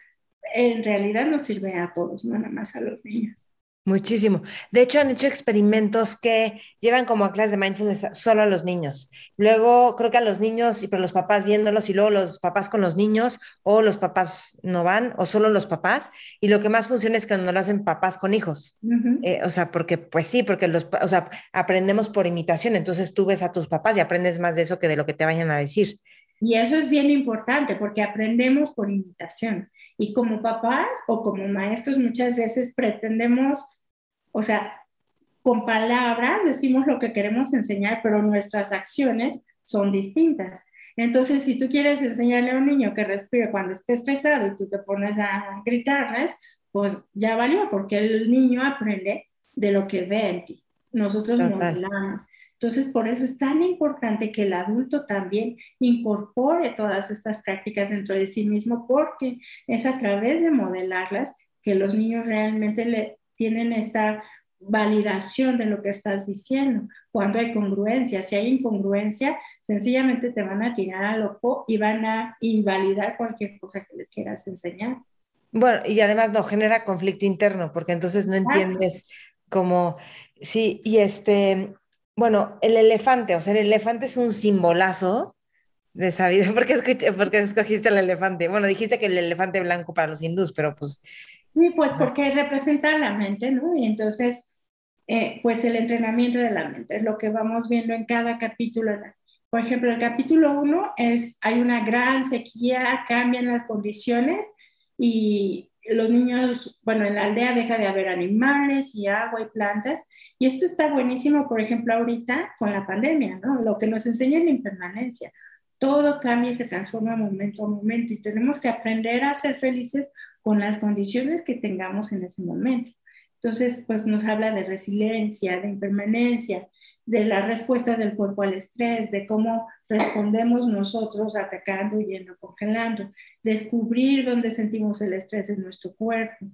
en realidad nos sirve a todos, no nada más a los niños. Muchísimo. De hecho, han hecho experimentos que llevan como a clases de mindfulness solo a los niños. Luego, creo que a los niños, pero los papás viéndolos y luego los papás con los niños, o los papás no van, o solo los papás. Y lo que más funciona es cuando lo hacen papás con hijos. Eh, o sea, porque, pues sí, porque los, o sea, aprendemos por imitación. Entonces tú ves a tus papás y aprendes más de eso que de lo que te vayan a decir. Y eso es bien importante porque aprendemos por imitación. Y como papás o como maestros muchas veces pretendemos, o sea, con palabras decimos lo que queremos enseñar, pero nuestras acciones son distintas. Entonces, si tú quieres enseñarle a un niño que respire cuando esté estresado y tú te pones a gritarles, pues ya valió, porque el niño aprende de lo que ve en ti. Nosotros modelamos. Entonces, por eso es tan importante que el adulto también incorpore todas estas prácticas dentro de sí mismo, porque es a través de modelarlas que los niños realmente le tienen esta validación de lo que estás diciendo. Cuando hay congruencia, si hay incongruencia, sencillamente te van a tirar a loco y van a invalidar cualquier cosa que les quieras enseñar. Bueno, y además no genera conflicto interno, porque entonces no entiendes cómo, sí, y este, bueno, el elefante, o sea, el elefante es un simbolazo de sabiduría. ¿Por qué, ¿Por qué escogiste el elefante? Bueno, dijiste que el elefante blanco para los hindús, pero pues... Sí, pues porque representa la mente, ¿no? Y entonces, eh, pues el entrenamiento de la mente es lo que vamos viendo en cada capítulo. Por ejemplo, el capítulo 1 es, hay una gran sequía, cambian las condiciones y los niños, bueno, en la aldea deja de haber animales y agua y plantas. Y esto está buenísimo, por ejemplo, ahorita con la pandemia, ¿no? Lo que nos enseña la impermanencia. Todo cambia y se transforma momento a momento y tenemos que aprender a ser felices con las condiciones que tengamos en ese momento. Entonces, pues nos habla de resiliencia, de impermanencia, de la respuesta del cuerpo al estrés, de cómo respondemos nosotros atacando, huyendo, congelando, descubrir dónde sentimos el estrés en nuestro cuerpo.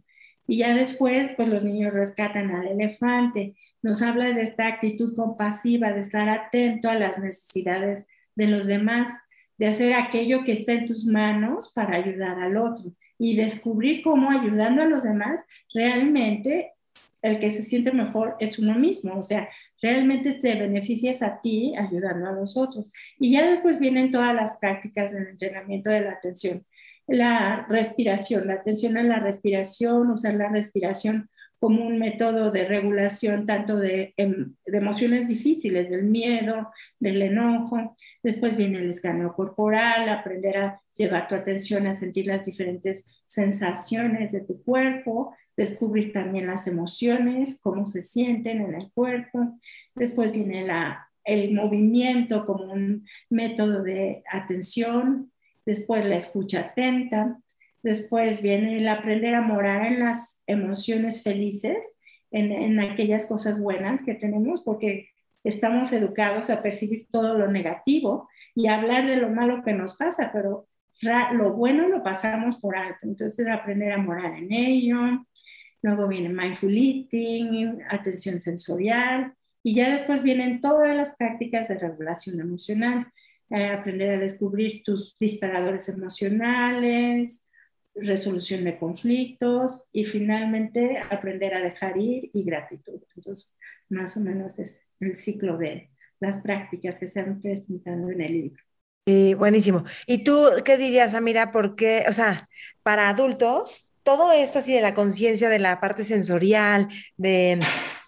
Y ya después, pues los niños rescatan al elefante, nos habla de esta actitud compasiva, de estar atento a las necesidades de los demás, de hacer aquello que está en tus manos para ayudar al otro y descubrir cómo ayudando a los demás realmente el que se siente mejor es uno mismo. O sea, realmente te beneficias a ti ayudando a los otros. Y ya después vienen todas las prácticas del entrenamiento de la atención. La respiración, la atención a la respiración, usar la respiración como un método de regulación tanto de, em, de, emociones difíciles, del miedo, del enojo. Después viene el escaneo corporal, aprender a llevar tu atención a sentir las diferentes sensaciones de tu cuerpo, descubrir también las emociones, cómo se sienten en el cuerpo. Después viene la, el movimiento como un método de atención, después la escucha atenta, después viene el aprender a morar en las emociones felices, en, en aquellas cosas buenas que tenemos, porque estamos educados a percibir todo lo negativo y hablar de lo malo que nos pasa, pero lo bueno lo pasamos por alto. Entonces, aprender a morar en ello, luego viene mindful eating, atención sensorial, y ya después vienen todas las prácticas de regulación emocional, eh, aprender a descubrir tus disparadores emocionales, resolución de conflictos y finalmente aprender a dejar ir y gratitud. Entonces, más o menos es el ciclo de las prácticas que se han presentado en el libro. Y buenísimo. ¿Y tú qué dirías, Amira? Porque, o sea, para adultos, todo esto así de la conciencia, de la parte sensorial, de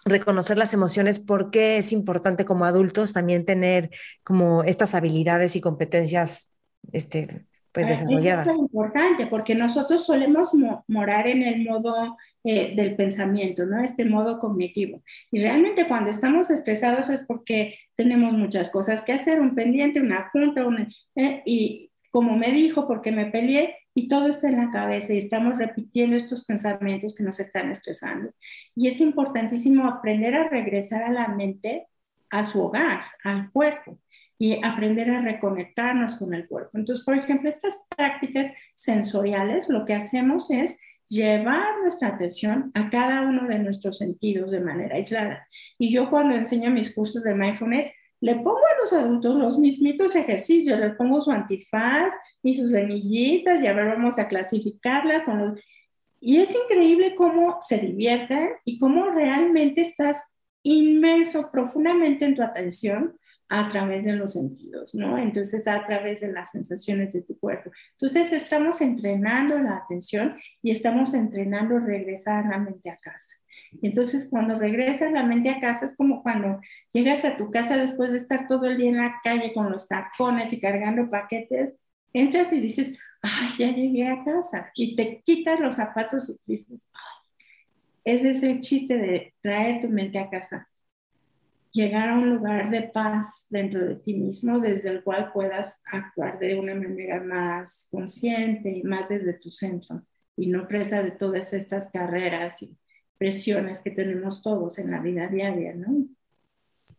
reconocer las emociones, ¿por qué es importante como adultos también tener como estas habilidades y competencias este, pues desarrolladas? Es importante porque nosotros solemos morar en el modo eh, del pensamiento, ¿no? Este modo cognitivo. Y realmente cuando estamos estresados es porque tenemos muchas cosas que hacer, un pendiente, una junta, una, eh, y como me dijo, porque me peleé, y todo está en la cabeza y estamos repitiendo estos pensamientos que nos están estresando. Y es importantísimo aprender a regresar a la mente, a su hogar, al cuerpo y aprender a reconectarnos con el cuerpo. Entonces, por ejemplo, estas prácticas sensoriales, lo que hacemos es llevar nuestra atención a cada uno de nuestros sentidos de manera aislada. Y yo cuando enseño mis cursos de mindfulness, le pongo a los adultos los mismitos ejercicios, les pongo su antifaz y sus semillitas y ahora vamos a clasificarlas con los... Y es increíble cómo se divierten y cómo realmente estás inmerso profundamente en tu atención a través de los sentidos, ¿no? Entonces, a través de las sensaciones de tu cuerpo. Entonces, estamos entrenando la atención y estamos entrenando regresar la mente a casa. Entonces, cuando regresas la mente a casa, es como cuando llegas a tu casa después de estar todo el día en la calle con los tacones y cargando paquetes, entras y dices, ay, ya llegué a casa. Y te quitas los zapatos y dices, ay, ese es el chiste de traer tu mente a casa llegar a un lugar de paz dentro de ti mismo desde el cual puedas actuar de una manera más consciente y más desde tu centro y no presa de todas estas carreras y presiones que tenemos todos en la vida diaria, ¿no?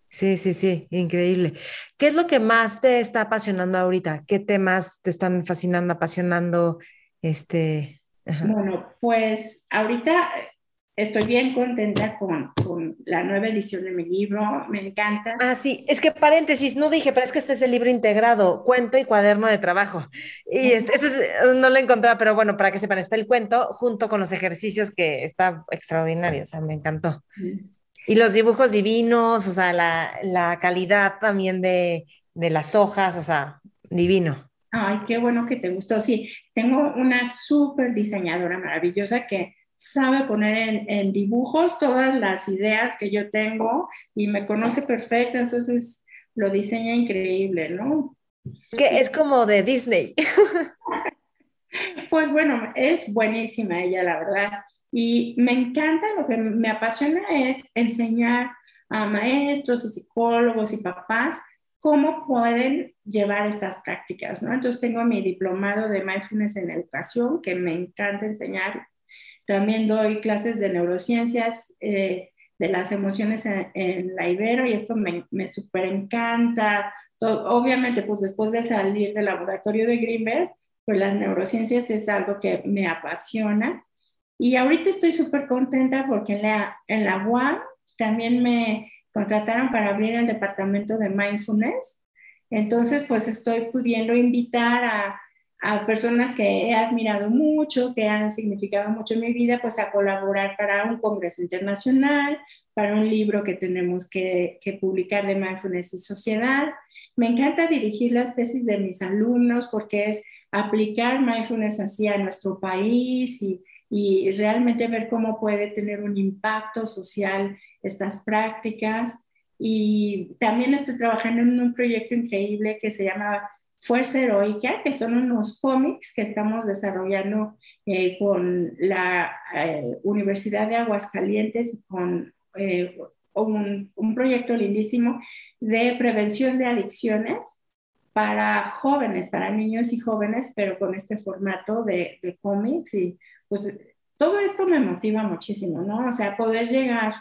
Sí, sí, sí, increíble. ¿Qué es lo que más te está apasionando ahorita? ¿Qué temas te están fascinando, apasionando? Este, Bueno, pues ahorita estoy bien contenta con, la nueva edición de mi libro, me encanta. Ah, sí, es que paréntesis, no dije, pero es que este es el libro integrado, cuento y cuaderno de trabajo. Y este, no lo encontraba, pero bueno, para que sepan, está el cuento junto con los ejercicios que está extraordinario, o sea, me encantó. Y los dibujos divinos, o sea, la, calidad también de, de las hojas, o sea, divino. Ay, qué bueno que te gustó. Sí, tengo una súper diseñadora maravillosa que sabe poner en, dibujos todas las ideas que yo tengo y me conoce perfecto, entonces lo diseña increíble, ¿no? Que es como de Disney. Pues bueno, es buenísima ella, la verdad. Y me encanta, lo que me apasiona es enseñar a maestros y psicólogos y papás cómo pueden llevar estas prácticas, ¿no? Entonces tengo mi diplomado de mindfulness en educación, que me encanta enseñar. También doy clases de neurociencias eh, de las emociones en, la Ibero y esto me, me súper encanta. Obviamente, pues después de salir del laboratorio de Greenberg, pues las neurociencias es algo que me apasiona. Y ahorita estoy súper contenta porque en la, en la UAM también me contrataron para abrir el departamento de mindfulness. Entonces, pues estoy pudiendo invitar a, a personas que he admirado mucho, que han significado mucho en mi vida, pues a colaborar para un congreso internacional, para un libro que tenemos que, que, publicar de mindfulness y sociedad. Me encanta dirigir las tesis de mis alumnos porque es aplicar mindfulness hacia nuestro país y, y realmente ver cómo puede tener un impacto social estas prácticas. Y también estoy trabajando en un proyecto increíble que se llama Fuerza Heroica, que son unos cómics que estamos desarrollando eh, con la eh, Universidad de Aguascalientes y con eh, un, un, proyecto lindísimo de prevención de adicciones para jóvenes, para niños y jóvenes, pero con este formato de, de cómics y pues todo esto me motiva muchísimo, ¿no? O sea, poder llegar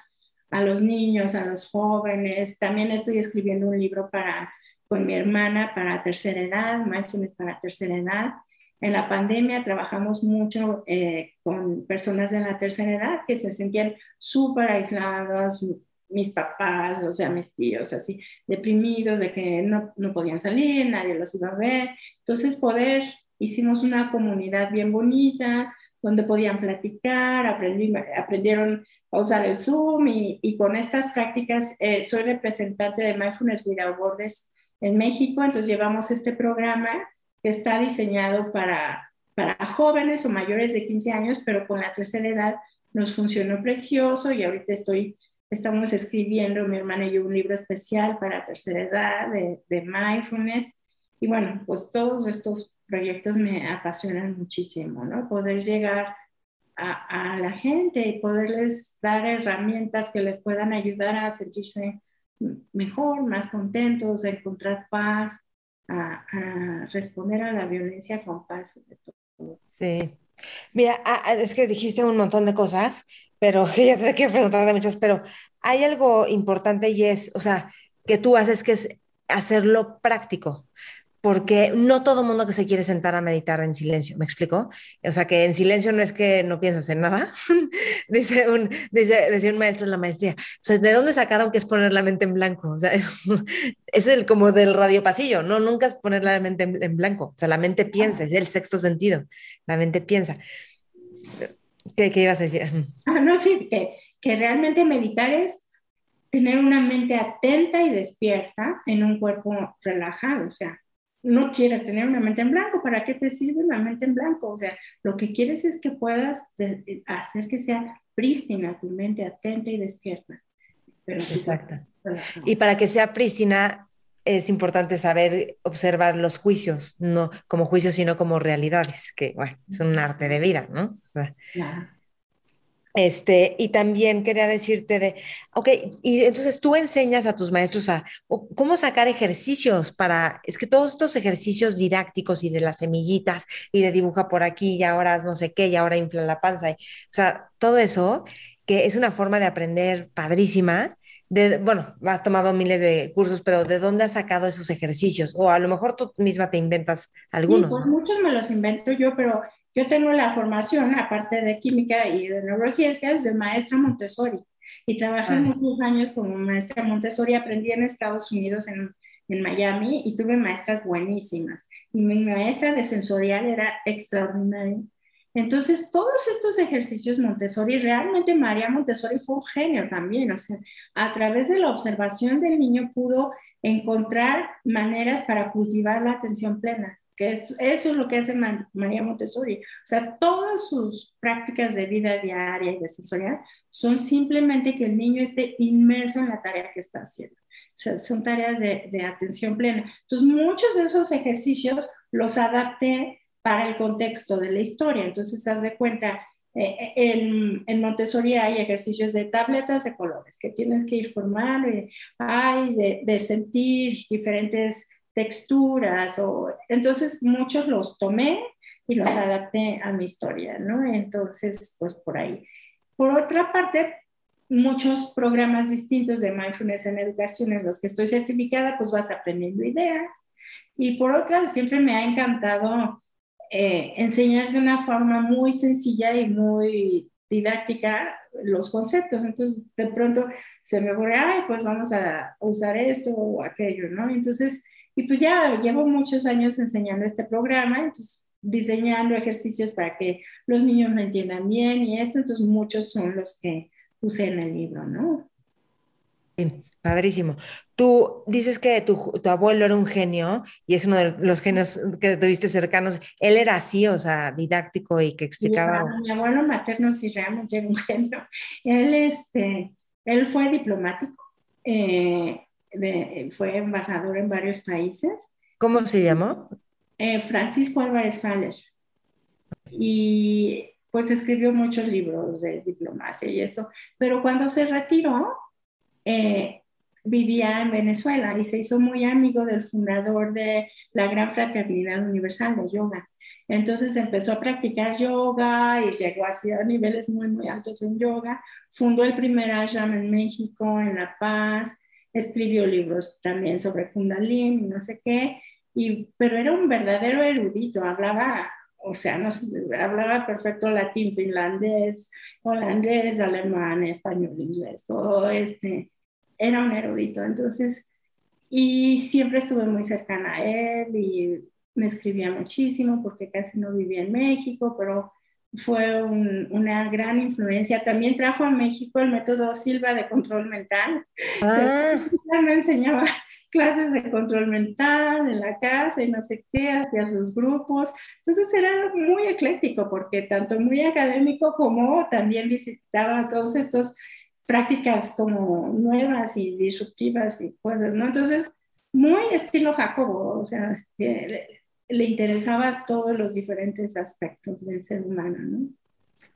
a los niños, a los jóvenes. También estoy escribiendo un libro para, con mi hermana para tercera edad, Mindfulness para tercera edad. En la pandemia trabajamos mucho eh, con personas de la tercera edad que se sentían súper aislados, mis papás, o sea, mis tíos, así, deprimidos de que no, no podían salir, nadie los iba a ver. Entonces, poder, hicimos una comunidad bien bonita, donde podían platicar, aprendieron a usar el Zoom y, con estas prácticas eh, soy representante de Mindfulness Without Borders en México, entonces llevamos este programa que está diseñado para, para jóvenes o mayores de 15 años, pero con la tercera edad nos funcionó precioso y ahorita estoy, estamos escribiendo, mi hermana y yo, un libro especial para tercera edad de, de mindfulness. Y bueno, pues todos estos proyectos me apasionan muchísimo, ¿no? Poder llegar a, a, la gente y poderles dar herramientas que les puedan ayudar a sentirse mejor, más contentos, encontrar paz, a, a responder a la violencia con paz sobre todo. Sí. Mira, es que dijiste un montón de cosas, pero ya te quiero preguntar de muchas, pero hay algo importante y es, o sea, que tú haces que es hacerlo práctico porque no todo mundo que se quiere sentar a meditar en silencio, ¿me explico? O sea, que en silencio no es que no piensas en nada, dice un, dice, decía un maestro en la maestría, o sea, ¿de dónde sacaron que es poner la mente en blanco? O sea, es, el como del radio pasillo, no, nunca es poner la mente en, blanco, o sea, la mente piensa, es el sexto sentido, la mente piensa. ¿Qué, qué ibas a decir? Ah, no, sí, que, que realmente meditar es tener una mente atenta y despierta en un cuerpo relajado, o sea, no quieres tener una mente en blanco, ¿para qué te sirve una mente en blanco? O sea, lo que quieres es que puedas hacer que sea prístina tu mente, atenta y despierta. Exacto. Y para que sea prístina, es importante saber observar los juicios, no como juicios, sino como realidades, que bueno, es un arte de vida, ¿no? claro. Este, y también quería decirte de, ok, y entonces tú enseñas a tus maestros a cómo sacar ejercicios para, es que todos estos ejercicios didácticos y de las semillitas y de dibuja por aquí y ahora no sé qué y ahora infla la panza, y, o sea, todo eso que es una forma de aprender padrísima. De, bueno, has tomado miles de cursos, pero ¿de dónde has sacado esos ejercicios? O a lo mejor tú misma te inventas algunos. Sí, pues muchos me los invento yo, pero yo tengo la formación, aparte de química y de neurociencias, de maestra Montessori. Y trabajé muchos años como maestra Montessori. Aprendí en Estados Unidos, en, en Miami, y tuve maestras buenísimas. Y mi maestra de sensorial era extraordinaria. Entonces, todos estos ejercicios Montessori, realmente María Montessori fue un genio también, o sea, a través de la observación del niño pudo encontrar maneras para cultivar la atención plena, que es, eso es lo que hace María Montessori. O sea, todas sus prácticas de vida diaria y de sensorial son simplemente que el niño esté inmerso en la tarea que está haciendo. O sea, son tareas de, de atención plena. Entonces, muchos de esos ejercicios los adapté para el contexto de la historia. Entonces, haz de cuenta, eh, en, en, Montessori hay ejercicios de tabletas de colores que tienes que ir formando, y hay de, de, sentir diferentes texturas, o, entonces muchos los tomé y los adapté a mi historia, ¿no? Entonces, pues por ahí. Por otra parte, muchos programas distintos de mindfulness en educación en los que estoy certificada, pues vas aprendiendo ideas. Y por otra, siempre me ha encantado eh, enseñar de una forma muy sencilla y muy didáctica los conceptos. Entonces, de pronto se me ocurre, ay, pues vamos a usar esto o aquello, ¿no? Entonces, y pues ya llevo muchos años enseñando este programa, entonces diseñando ejercicios para que los niños lo entiendan bien y esto, entonces muchos son los que puse en el libro, ¿no? Sí. Padrísimo. Tú dices que tu, tu, abuelo era un genio y es uno de los genios que tuviste cercanos. Él era así, o sea, didáctico y que explicaba. mi abuelo materno sí realmente era un genio. Él, este, él fue diplomático, eh, fue embajador en varios países. ¿Cómo se llamó? Eh, Francisco Álvarez Faller. Y pues escribió muchos libros de diplomacia y esto, pero cuando se retiró, eh, vivía en Venezuela y se hizo muy amigo del fundador de la Gran Fraternidad Universal de Yoga. Entonces empezó a practicar yoga y llegó a niveles muy, muy altos en yoga. Fundó el primer ashram en México, en La Paz. Escribió libros también sobre Kundalini no sé qué. Y, pero era un verdadero erudito. Hablaba, o sea, no, hablaba perfecto latín, finlandés, holandés, alemán, español, inglés, todo este era un erudito, entonces, y siempre estuve muy cercana a él y me escribía muchísimo porque casi no vivía en México, pero fue una gran influencia. También trajo a México el método Silva de control mental. Ah. Me enseñaba clases de control mental en la casa y no sé qué, hacía sus grupos. Entonces era muy ecléctico porque tanto muy académico como también visitaba todos estos prácticas como nuevas y disruptivas y cosas, ¿no? Entonces, muy estilo Jacobo, o sea, le, interesaba todos los diferentes aspectos del ser humano, ¿no?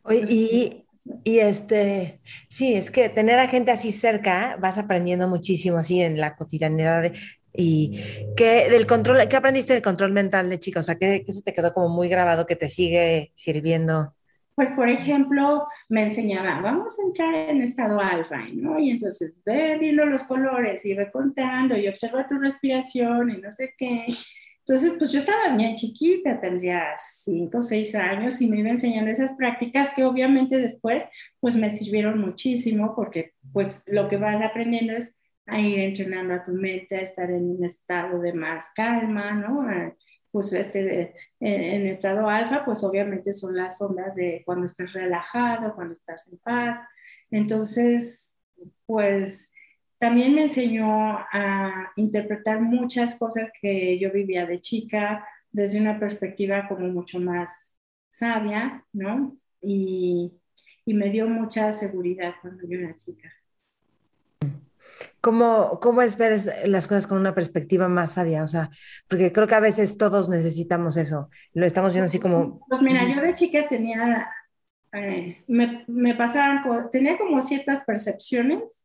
Oye, y, y este, sí, es que tener a gente así cerca, vas aprendiendo muchísimo así en la cotidianidad y que del control, ¿qué aprendiste del control mental de chica? O sea, ¿qué, ¿qué, se te quedó como muy grabado que te sigue sirviendo? pues por ejemplo, me enseñaba, vamos a entrar en estado alfa, ¿no? Y entonces ve viendo los colores y ve contando y observa tu respiración y no sé qué. Entonces, pues yo estaba bien chiquita, tendría cinco o seis años y me iba enseñando esas prácticas que obviamente después, pues me sirvieron muchísimo porque pues lo que vas aprendiendo es a ir entrenando a tu mente, a estar en un estado de más calma, ¿no? pues este, en, estado alfa, pues obviamente son las ondas de cuando estás relajado, cuando estás en paz. Entonces, pues también me enseñó a interpretar muchas cosas que yo vivía de chica desde una perspectiva como mucho más sabia, ¿no? Y, y me dio mucha seguridad cuando yo era chica. ¿Cómo, ¿Cómo es ver las cosas con una perspectiva más sabia? O sea, porque creo que a veces todos necesitamos eso. Lo estamos viendo así como... Pues mira, yo de chica tenía, eh, me, me pasaban, tenía como ciertas percepciones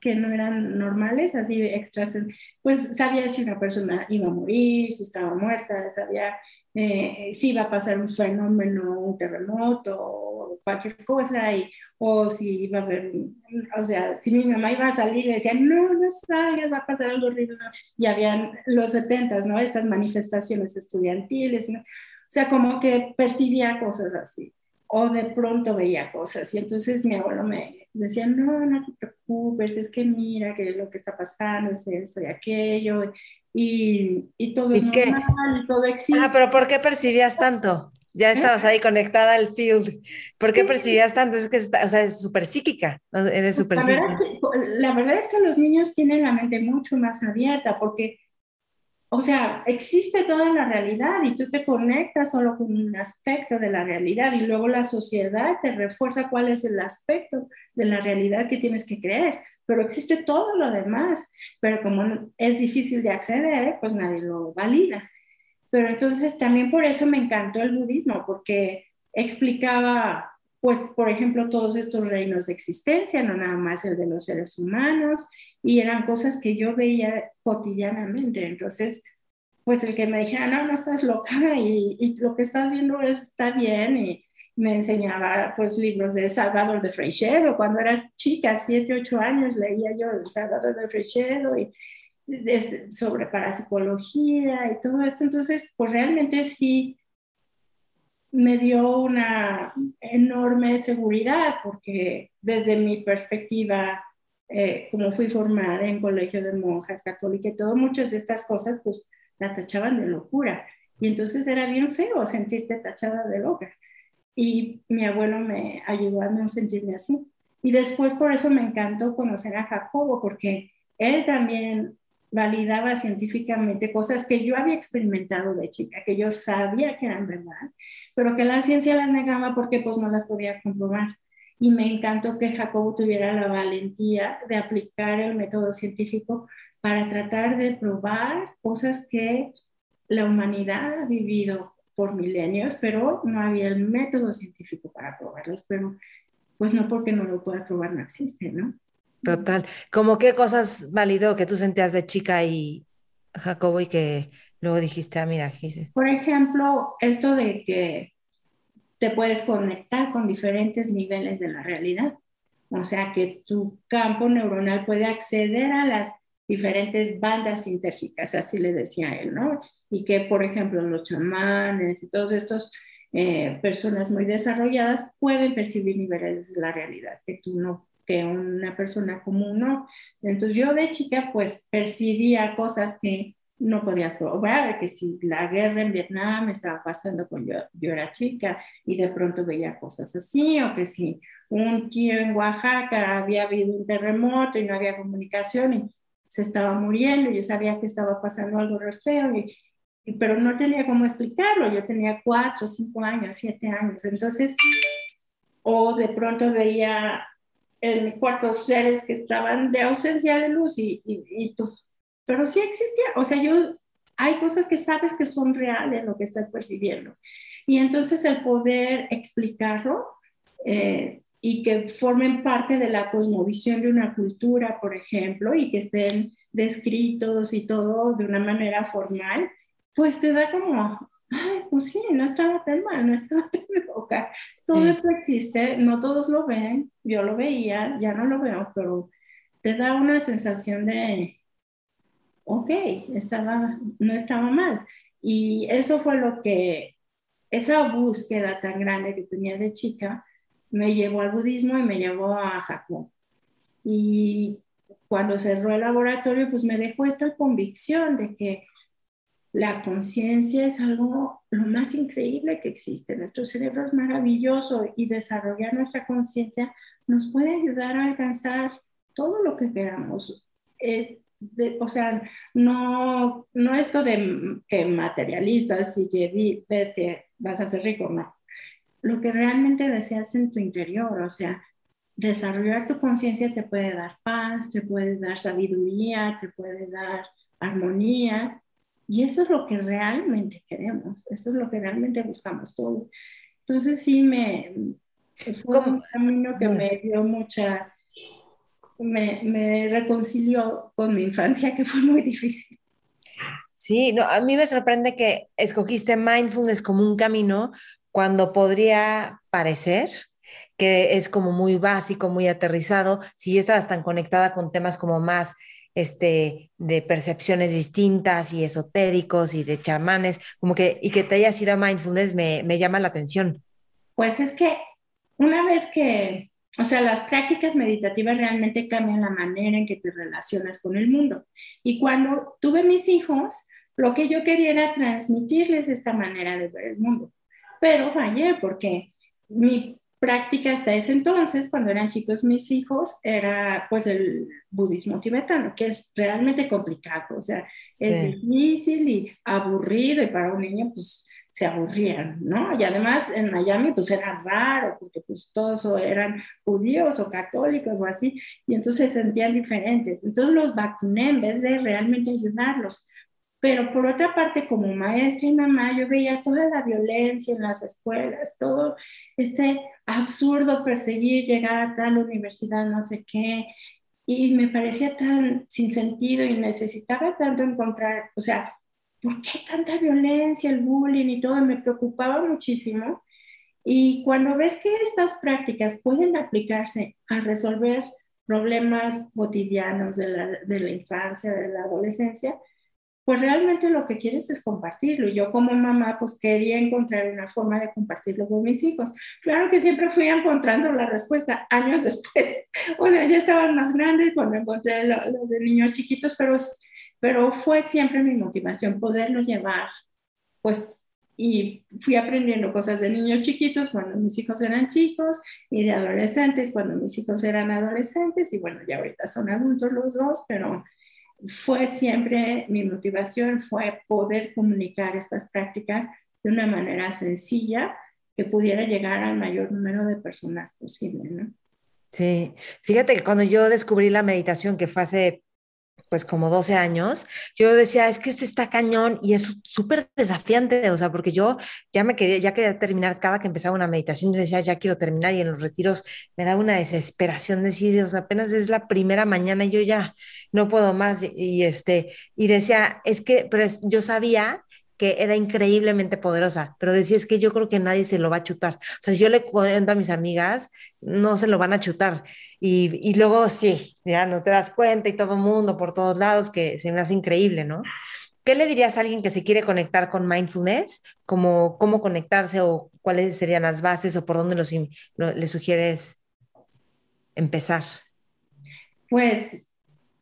que no eran normales, así extras, pues sabía si una persona iba a morir, si estaba muerta, sabía eh, si iba a pasar un fenómeno, un terremoto o cualquier cosa, y, o si iba a haber, o sea, si mi mamá iba a salir y decía, no, no salgas, va a pasar algo horrible, y habían los setentas, ¿no? Estas manifestaciones estudiantiles, ¿no? O sea, como que percibía cosas así, o de pronto veía cosas, y entonces mi abuelo me decía, no, no te preocupes, es que mira que lo que está pasando es esto y aquello, y, y todo es normal, y todo existe. Ah, pero ¿por qué percibías tanto? Ya estabas ahí conectada al field. ¿Por qué percibías tanto? Es que o sea, es súper psíquica, eres súper la, verdad la verdad es que los niños tienen la mente mucho más abierta porque, o sea, existe toda la realidad y tú te conectas solo con un aspecto de la realidad y luego la sociedad te refuerza cuál es el aspecto de la realidad que tienes que creer pero existe todo lo demás, pero como es difícil de acceder, pues nadie lo valida. Pero entonces también por eso me encantó el budismo, porque explicaba, pues, por ejemplo, todos estos reinos de existencia, no nada más el de los seres humanos, y eran cosas que yo veía cotidianamente. Entonces, pues el que me dijera, no, no estás loca y, lo que estás viendo está bien, y me enseñaba pues libros de Salvador de Freixedo. Cuando era chica, 7, 8 años, leía yo Salvador de Freixedo y este, sobre parapsicología y todo esto. Entonces, pues realmente sí me dio una enorme seguridad porque desde mi perspectiva, eh, como fui formada en colegio de monjas católicas y todo, muchas de estas cosas pues la tachaban de locura. Y entonces era bien feo sentirte tachada de loca y mi abuelo me ayudó a no sentirme así. Y después por eso me encantó conocer a Jacobo, porque él también validaba científicamente cosas que yo había experimentado de chica, que yo sabía que eran verdad, pero que la ciencia las negaba porque pues no las podías comprobar. Y me encantó que Jacobo tuviera la valentía de aplicar el método científico para tratar de probar cosas que la humanidad ha vivido por milenios, pero no había el método científico para probarlos, pero pues no porque no lo pueda probar no existe, ¿no? Total. ¿Cómo qué cosas validó que tú sentías de chica y Jacobo y que luego dijiste, ah, mira, Por ejemplo, esto de que te puedes conectar con diferentes niveles de la realidad. O sea, que tu campo neuronal puede acceder a las diferentes bandas sintérgicas, así le decía él, ¿no? Y que, por ejemplo, los chamanes y todos estos eh, personas muy desarrolladas pueden percibir niveles de la realidad que tú no, que una persona común no. Entonces yo de chica pues percibía cosas que no podías probar, que si la guerra en Vietnam estaba pasando cuando yo, yo, era chica y de pronto veía cosas así, o que si un tío en Oaxaca había habido un terremoto y no había comunicación y se estaba muriendo, yo sabía que estaba pasando algo feo, y, pero no tenía cómo explicarlo, yo tenía cuatro, cinco años, siete años, entonces, o de pronto veía en mi seres que estaban de ausencia de luz y, y, pues, pero sí existía, o sea, yo, hay cosas que sabes que son reales lo que estás percibiendo. Y entonces el poder explicarlo eh, y que formen parte de la cosmovisión de una cultura, por ejemplo, y que estén descritos y todo de una manera formal, pues te da como, ay, pues sí, no estaba tan mal, no estaba tan loca. Todo esto existe, no todos lo ven, yo lo veía, ya no lo veo, pero te da una sensación de, ok, estaba, no estaba mal. Y eso fue lo que, esa búsqueda tan grande que tenía de chica, me llevó al budismo y me llevó a Japón. Y cuando cerró el laboratorio, pues me dejó esta convicción de que la conciencia es algo lo más increíble que existe. Nuestro cerebro es maravilloso y desarrollar nuestra conciencia nos puede ayudar a alcanzar todo lo que queramos. Eh, o sea, no, no esto de que materializas y que ves que vas a ser rico, no lo que realmente deseas en tu interior, o sea, desarrollar tu conciencia te puede dar paz, te puede dar sabiduría, te puede dar armonía, y eso es lo que realmente queremos, eso es lo que realmente buscamos todos. Entonces sí me fue un camino que me dio mucha, me, me reconcilió con mi infancia, que fue muy difícil. Sí, no, a mí me sorprende que escogiste mindfulness como un camino cuando podría parecer que es como muy básico, muy aterrizado, si ya estabas tan conectada con temas como más este, de percepciones distintas y esotéricos y de chamanes, como que, y que te haya sido mindfulness me, me llama la atención. Pues es que una vez que, o sea, las prácticas meditativas realmente cambian la manera en que te relacionas con el mundo. Y cuando tuve mis hijos, lo que yo quería era transmitirles esta manera de ver el mundo pero fallé porque mi práctica hasta ese entonces, cuando eran chicos mis hijos, era pues el budismo tibetano, que es realmente complicado, o sea, es difícil y aburrido y para un niño pues se aburrían, ¿no? Y además en Miami pues era raro porque pues todos eran judíos o católicos o así y entonces se sentían diferentes. Entonces los vacuné en vez de realmente ayudarlos. Pero por otra parte, como maestra y mamá, yo veía toda la violencia en las escuelas, todo este absurdo perseguir llegar a tal universidad, no sé qué, y me parecía tan sin sentido y necesitaba tanto encontrar, o sea, ¿por qué tanta violencia, el bullying y todo? Me preocupaba muchísimo. Y cuando ves que estas prácticas pueden aplicarse a resolver problemas cotidianos de la, de la infancia, de la adolescencia, pues realmente lo que quieres es compartirlo. Y yo como mamá, pues quería encontrar una forma de compartirlo con mis hijos. Claro que siempre fui encontrando la respuesta años después. O sea, ya estaban más grandes cuando encontré lo, de niños chiquitos, pero, pero fue siempre mi motivación poderlo llevar, pues y fui aprendiendo cosas de niños chiquitos cuando mis hijos eran chicos y de adolescentes cuando mis hijos eran adolescentes y bueno, ya ahorita son adultos los dos, pero fue siempre, mi motivación fue poder comunicar estas prácticas de una manera sencilla que pudiera llegar al mayor número de personas posible, ¿no? Sí, fíjate que cuando yo descubrí la meditación, que fue hace pues como 12 años, yo decía, es que esto está cañón y es súper desafiante, o sea, porque yo ya me quería, ya quería terminar cada que empezaba una meditación, yo decía, ya quiero terminar y en los retiros me da una desesperación decir, o sea, apenas es la primera mañana y yo ya no puedo más y, este, y decía, es que, pero yo sabía que era increíblemente poderosa, pero decía, es que yo creo que nadie se lo va a chutar. O sea, si yo le cuento a mis amigas, no se lo van a chutar. Y, y luego sí, ya no te das cuenta y todo el mundo por todos lados, que se me hace increíble, ¿no? ¿Qué le dirías a alguien que se quiere conectar con mindfulness? Como, ¿Cómo conectarse o cuáles serían las bases o por dónde los, le sugieres empezar? Pues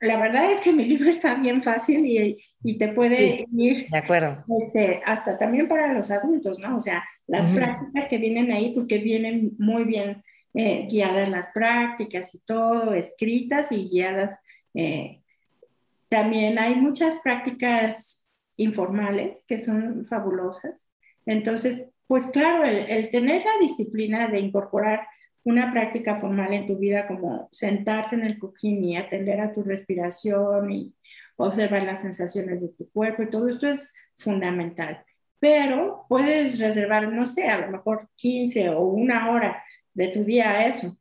la verdad es que mi libro está bien fácil y, y te puede ir de acuerdo. Este, hasta también para los adultos, ¿no? O sea, las prácticas que vienen ahí, porque vienen muy bien eh, guiadas las prácticas y todo, escritas y guiadas. Eh, también hay muchas prácticas informales que son fabulosas. Entonces, pues claro, el, el tener la disciplina de incorporar una práctica formal en tu vida como sentarte en el cojín y atender a tu respiración y observar las sensaciones de tu cuerpo y todo esto es fundamental. Pero puedes reservar, no sé, a lo mejor 15 o una hora de tu día a eso.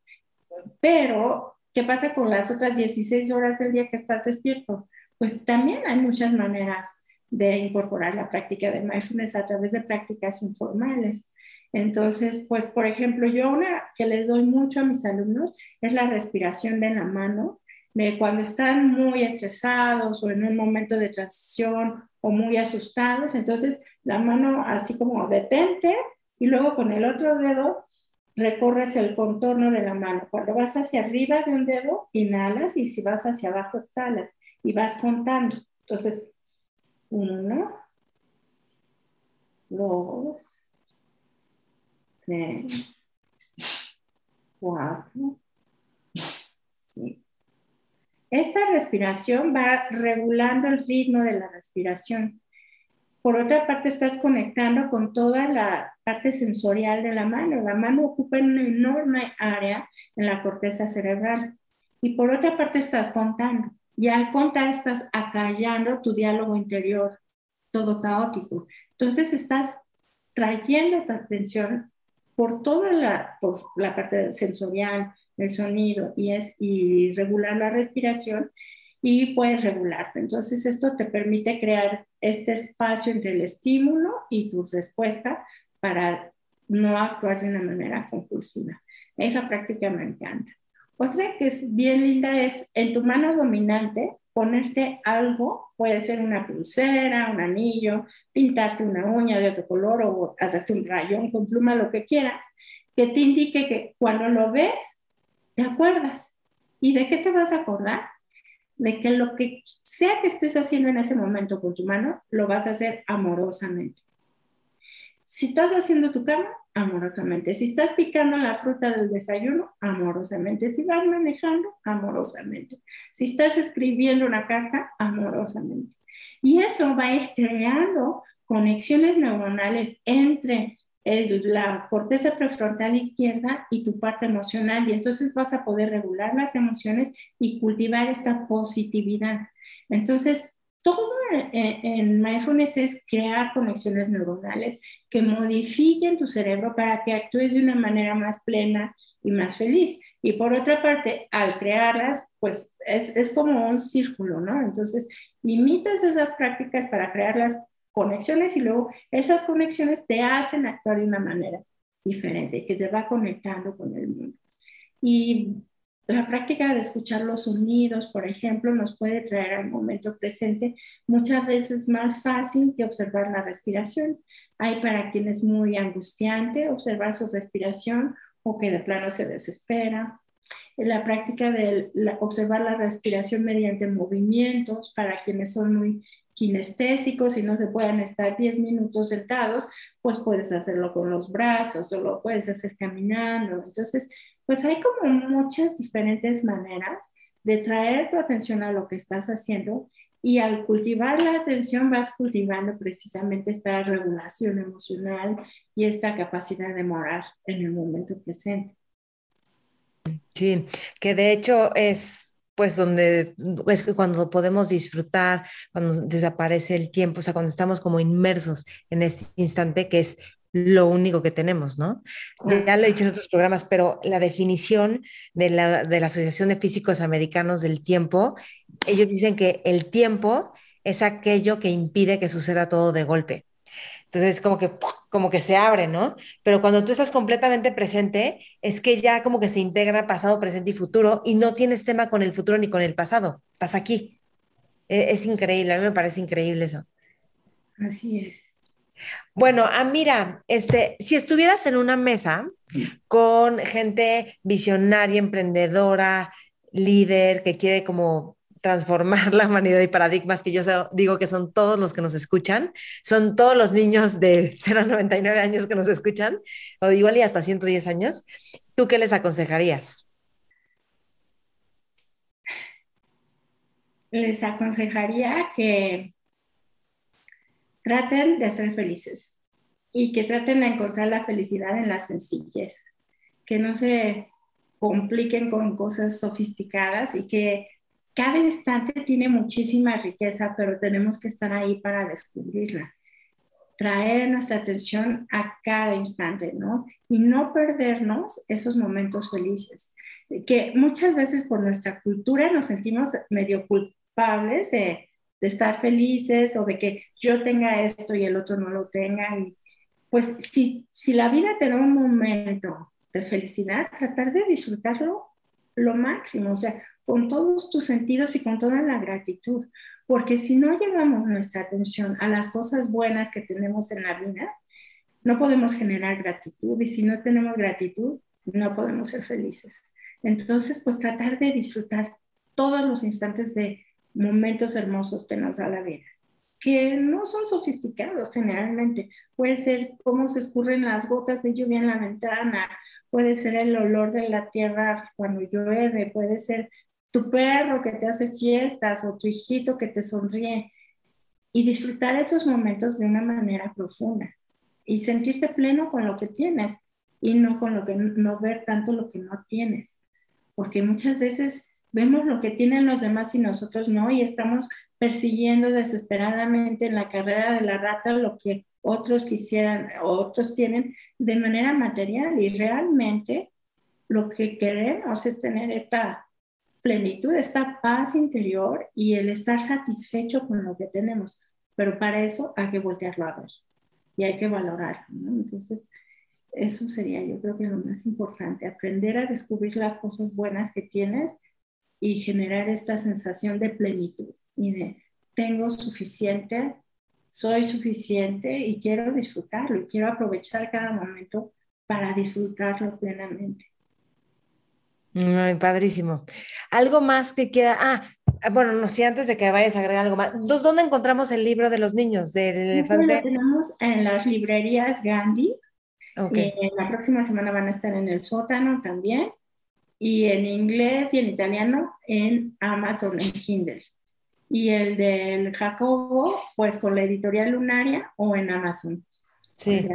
Pero, ¿qué pasa con las otras 16 horas del día que estás despierto? Pues también hay muchas maneras de incorporar la práctica de mindfulness a través de prácticas informales. Entonces, pues, por ejemplo, yo una que les doy mucho a mis alumnos es la respiración de la mano, cuando están muy estresados o en un momento de transición o muy asustados, entonces la mano así como detente y luego con el otro dedo recorres el contorno de la mano. Cuando vas hacia arriba de un dedo, inhalas y si vas hacia abajo, exhalas y vas contando. Entonces, uno, dos, tres, cuatro, Esta respiración va regulando el ritmo de la respiración. Por otra parte, estás conectando con toda la parte sensorial de la mano. La mano ocupa una enorme área en la corteza cerebral. Y por otra parte, estás contando. Y al contar, estás acallando tu diálogo interior, todo caótico. Entonces, estás trayendo tu atención por toda la, por la parte sensorial, del sonido y, es, y regular la respiración y puedes regularte. Entonces esto te permite crear este espacio entre el estímulo y tu respuesta para no actuar de una manera compulsiva. Esa práctica me encanta. Otra que es bien linda es en tu mano dominante ponerte algo, puede ser una pulsera, un anillo, pintarte una uña de otro color o hacerte un rayón con pluma, lo que quieras, que te indique que cuando lo ves, te acuerdas. ¿Y de qué te vas a acordar? De que lo que sea que estés haciendo en ese momento con tu mano, lo vas a hacer amorosamente. si estás haciendo tu cama, amorosamente. Si estás picando la fruta del desayuno, amorosamente. Si vas manejando, amorosamente. Si estás escribiendo una carta, amorosamente. Y eso va a ir creando conexiones neuronales entre la corteza prefrontal izquierda y tu parte emocional. Y entonces vas a poder regular las emociones y cultivar esta positividad. Entonces, todo en mindfulness es crear conexiones neuronales que modifiquen tu cerebro para que actúes de una manera más plena y más feliz. Y por otra parte, al crearlas, pues es, es como un círculo, ¿no? Entonces, imitas esas prácticas para crear las conexiones y luego esas conexiones te hacen actuar de una manera diferente, que te va conectando con el mundo. Y la práctica de escuchar los sonidos, por ejemplo, nos puede traer al momento presente muchas veces más fácil que observar la respiración. Hay para quien es muy angustiante observar su respiración o que de plano se desespera. La práctica de observar la respiración mediante movimientos para quienes son muy kinestésicos y no se pueden estar 10 minutos sentados, pues puedes hacerlo con los brazos o lo puedes hacer caminando. Entonces, pues hay como muchas diferentes maneras de traer tu atención a lo que estás haciendo y al cultivar la atención vas cultivando precisamente esta regulación emocional y esta capacidad de morar en el momento presente. Sí, que de hecho es pues donde es cuando podemos disfrutar, cuando desaparece el tiempo, o sea, cuando estamos como inmersos en este instante que es lo único que tenemos, ¿no? Ya lo he dicho en otros programas, pero la definición de la, de la Asociación de Físicos Americanos del tiempo, ellos dicen que el tiempo es aquello que impide que suceda todo de golpe. Entonces, como que, como que se abre, ¿no? Pero cuando tú estás completamente presente, es que ya como que se integra pasado, presente y futuro y no tienes tema con el futuro ni con el pasado. Estás aquí. E, es, increíble, a mí me parece increíble eso. Así es. Bueno, ah, mira, este, si estuvieras en una mesa con gente visionaria, emprendedora, líder, que quiere como transformar la humanidad y paradigmas que yo digo que son todos los que nos escuchan, son todos los niños de 0 a 99 años que nos escuchan, o igual y hasta 110 años, ¿tú qué les aconsejarías? Les aconsejaría que traten de ser felices y que traten de encontrar la felicidad en la sencillez, que no se compliquen con cosas sofisticadas y que cada instante tiene muchísima riqueza, pero tenemos que estar ahí para descubrirla. Traer nuestra atención a cada instante, ¿no? Y no perdernos esos momentos felices, que muchas veces por nuestra cultura nos sentimos medio culpables de, estar felices o de que yo tenga esto y el otro no lo tenga. Y pues si, si la vida te da un momento de felicidad, tratar de disfrutarlo lo máximo, o sea, con todos tus sentidos y con toda la gratitud, porque si no llevamos nuestra atención a las cosas buenas que tenemos en la vida, no podemos generar gratitud y si no tenemos gratitud, no podemos ser felices. Entonces, pues tratar de disfrutar todos los instantes de momentos hermosos que nos da la vida, que no son sofisticados generalmente. Puede ser cómo se escurren las gotas de lluvia en la ventana, puede ser el olor de la tierra cuando llueve, puede ser tu perro que te hace fiestas o tu hijito que te sonríe y disfrutar esos momentos de una manera profunda y sentirte pleno con lo que tienes y no con lo que no ver tanto lo que no tienes, porque muchas veces vemos lo que tienen los demás y nosotros no y estamos persiguiendo desesperadamente en la carrera de la rata lo que otros quisieran o otros tienen de manera material y realmente lo que queremos es tener esta plenitud, esta paz interior y el estar satisfecho con lo que tenemos. Pero para eso hay que voltearlo a ver y hay que valorarlo. Entonces, eso sería yo creo que lo más importante, aprender a descubrir las cosas buenas que tienes y generar esta sensación de plenitud y de tengo suficiente, soy suficiente y quiero disfrutarlo y quiero aprovechar cada momento para disfrutarlo plenamente. Muy padrísimo. Algo más que quiera. Ah, bueno, no sé, antes de que vayas a agregar algo más. ¿Dónde encontramos el libro de los niños? Del elefante? Lo tenemos en las librerías Gandhi. Okay. Eh, la próxima semana van a estar en el sótano también. Y en inglés y en italiano en Amazon, en Kindle. Y el del Jacobo, pues con la editorial Lunaria o en Amazon. Sí.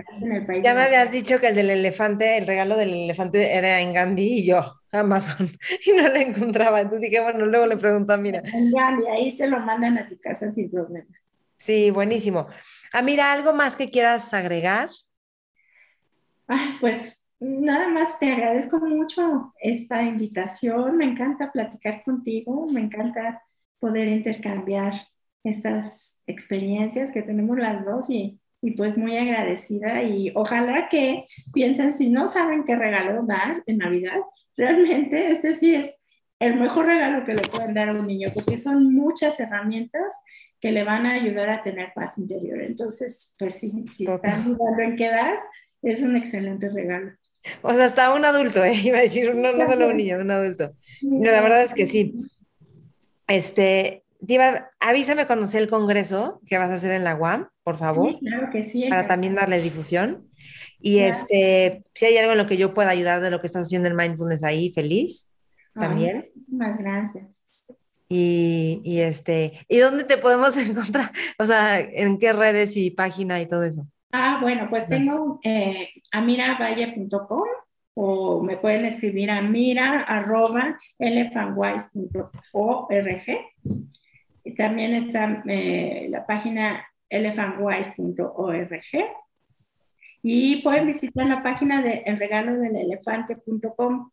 Ya me habías dicho que el del elefante, el regalo del elefante era en Gandhi y yo, Amazon, y no lo encontraba. Entonces dije, bueno, luego le pregunto a Mira. En Gandhi, ahí te lo mandan a tu casa sin problemas. Sí, buenísimo. Ah, mira, ¿algo más que quieras agregar? Ah, pues nada más te agradezco mucho esta invitación. Me encanta platicar contigo, me encanta poder intercambiar estas experiencias que tenemos las dos y y pues muy agradecida y ojalá que piensen si no saben qué regalo dar en Navidad, realmente este sí es el mejor regalo que le pueden dar a un niño porque son muchas herramientas que le van a ayudar a tener paz interior. Entonces, pues sí, si están dudando en qué dar, es un excelente regalo. O sea, hasta un adulto, ¿eh? iba a decir, no, no solo un niño, un adulto. la verdad es que sí. Este, Diva, avísame cuando sea el congreso que vas a hacer en la UAM, por favor. Sí, claro que sí. Para también darle difusión. Y este, si hay algo en lo que yo pueda ayudar de lo que estás haciendo en mindfulness ahí, feliz también. Muchas gracias. Y, y, este, ¿y dónde te podemos encontrar? O sea, ¿en qué redes y página y todo eso? Ah, bueno, pues tengo eh, amiravalle.com o me pueden escribir a mira arroba también está eh, la página elephantwise.org. Y pueden visitar la página de elregalodelelefante.com.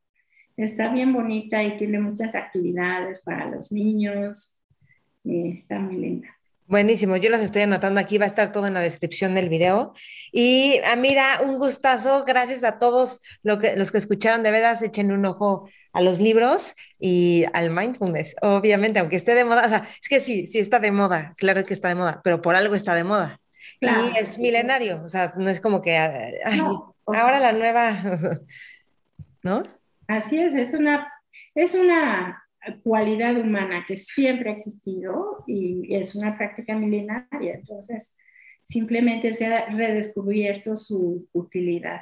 Está bien bonita y tiene muchas actividades para los niños. está muy linda. Buenísimo, yo las estoy anotando aquí, va a estar todo en la descripción del video. Y ah, mira, un gustazo, gracias a todos lo que, los que escucharon, de veras echen un ojo a los libros y al mindfulness, obviamente, aunque esté de moda, o sea, es que sí, sí está de moda, claro que está de moda, pero por algo está de moda. Y es milenario, o sea, no es como que ahora la nueva, ¿no? Así es, es una, es una cualidad humana que siempre ha existido y es una práctica milenaria, entonces simplemente se ha redescubierto su utilidad.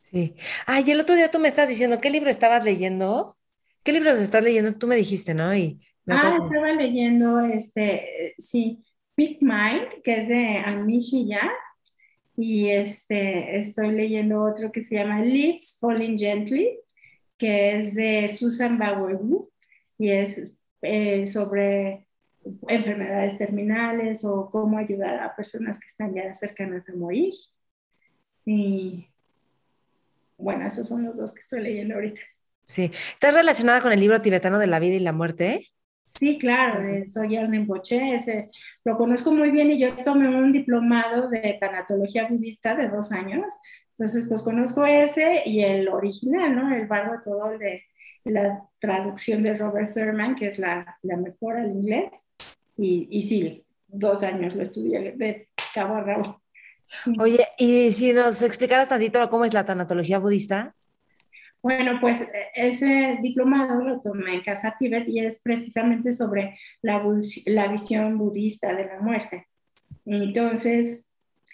Sí. Ay, el otro día tú me estás diciendo, ¿qué libro estabas leyendo? ¿Qué libros estás leyendo? Tú me dijiste, ¿no? Y ah, estaba leyendo, este, sí, Big Mind, que es de Amishi Ya, y este, estoy leyendo otro que se llama Leaves Falling Gently, que es de Susan Bauer y es eh, sobre enfermedades terminales o cómo ayudar a personas que están ya cercanas a morir. Y bueno, esos son los dos que estoy leyendo ahorita. Sí. ¿Estás relacionada con el libro tibetano de la vida y la muerte? Sí, claro, soy Arne Boche, ese lo conozco muy bien y yo tomé un diplomado de tanatología budista de dos años, entonces pues conozco ese y el original, ¿no? El bardo todo de la traducción de Robert Thurman, que es la, la mejor al inglés, y, y sí, dos años lo estudié de cabo a rabo. Oye, y si nos explicaras tantito cómo es la tanatología budista. Bueno, pues ese diplomado lo tomé en Casa Tibet y es precisamente sobre la, la visión budista de la muerte. Entonces,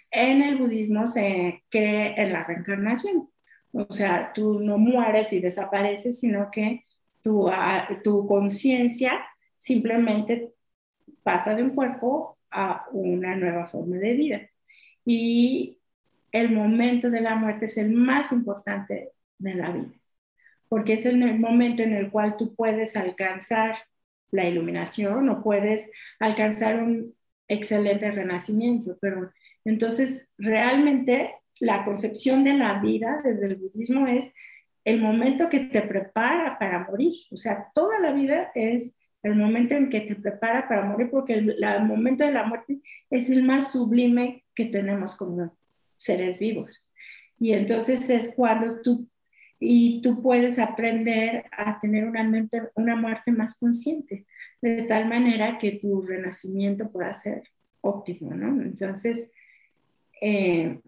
en el budismo se cree en la reencarnación. O sea, tú no mueres y desapareces, sino que tu, tu conciencia simplemente pasa de un cuerpo a una nueva forma de vida. Y el momento de la muerte es el más importante de la vida, porque es el momento en el cual tú puedes alcanzar la iluminación o puedes alcanzar un excelente renacimiento, pero entonces realmente la concepción de la vida desde el budismo es el momento que te prepara para morir, o sea, toda la vida es el momento en que te prepara para morir, porque el, momento de la muerte es el más sublime que tenemos como seres vivos. Y entonces es cuando tú, y tú puedes aprender a tener una, mente, una muerte más consciente, de tal manera que tu renacimiento pueda ser óptimo, ¿no? Entonces, eh,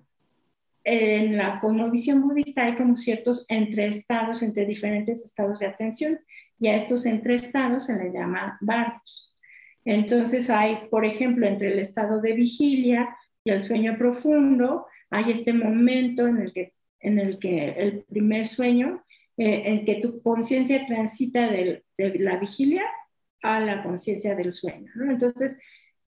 en la cosmovisión budista hay como ciertos entreestados entre diferentes estados de atención y a estos entreestados se les llama bardos. Entonces hay, por ejemplo, entre el estado de vigilia y el sueño profundo, hay este momento en el que, en el, que el primer sueño, eh, en que tu conciencia transita de la vigilia a la conciencia del sueño. Entonces,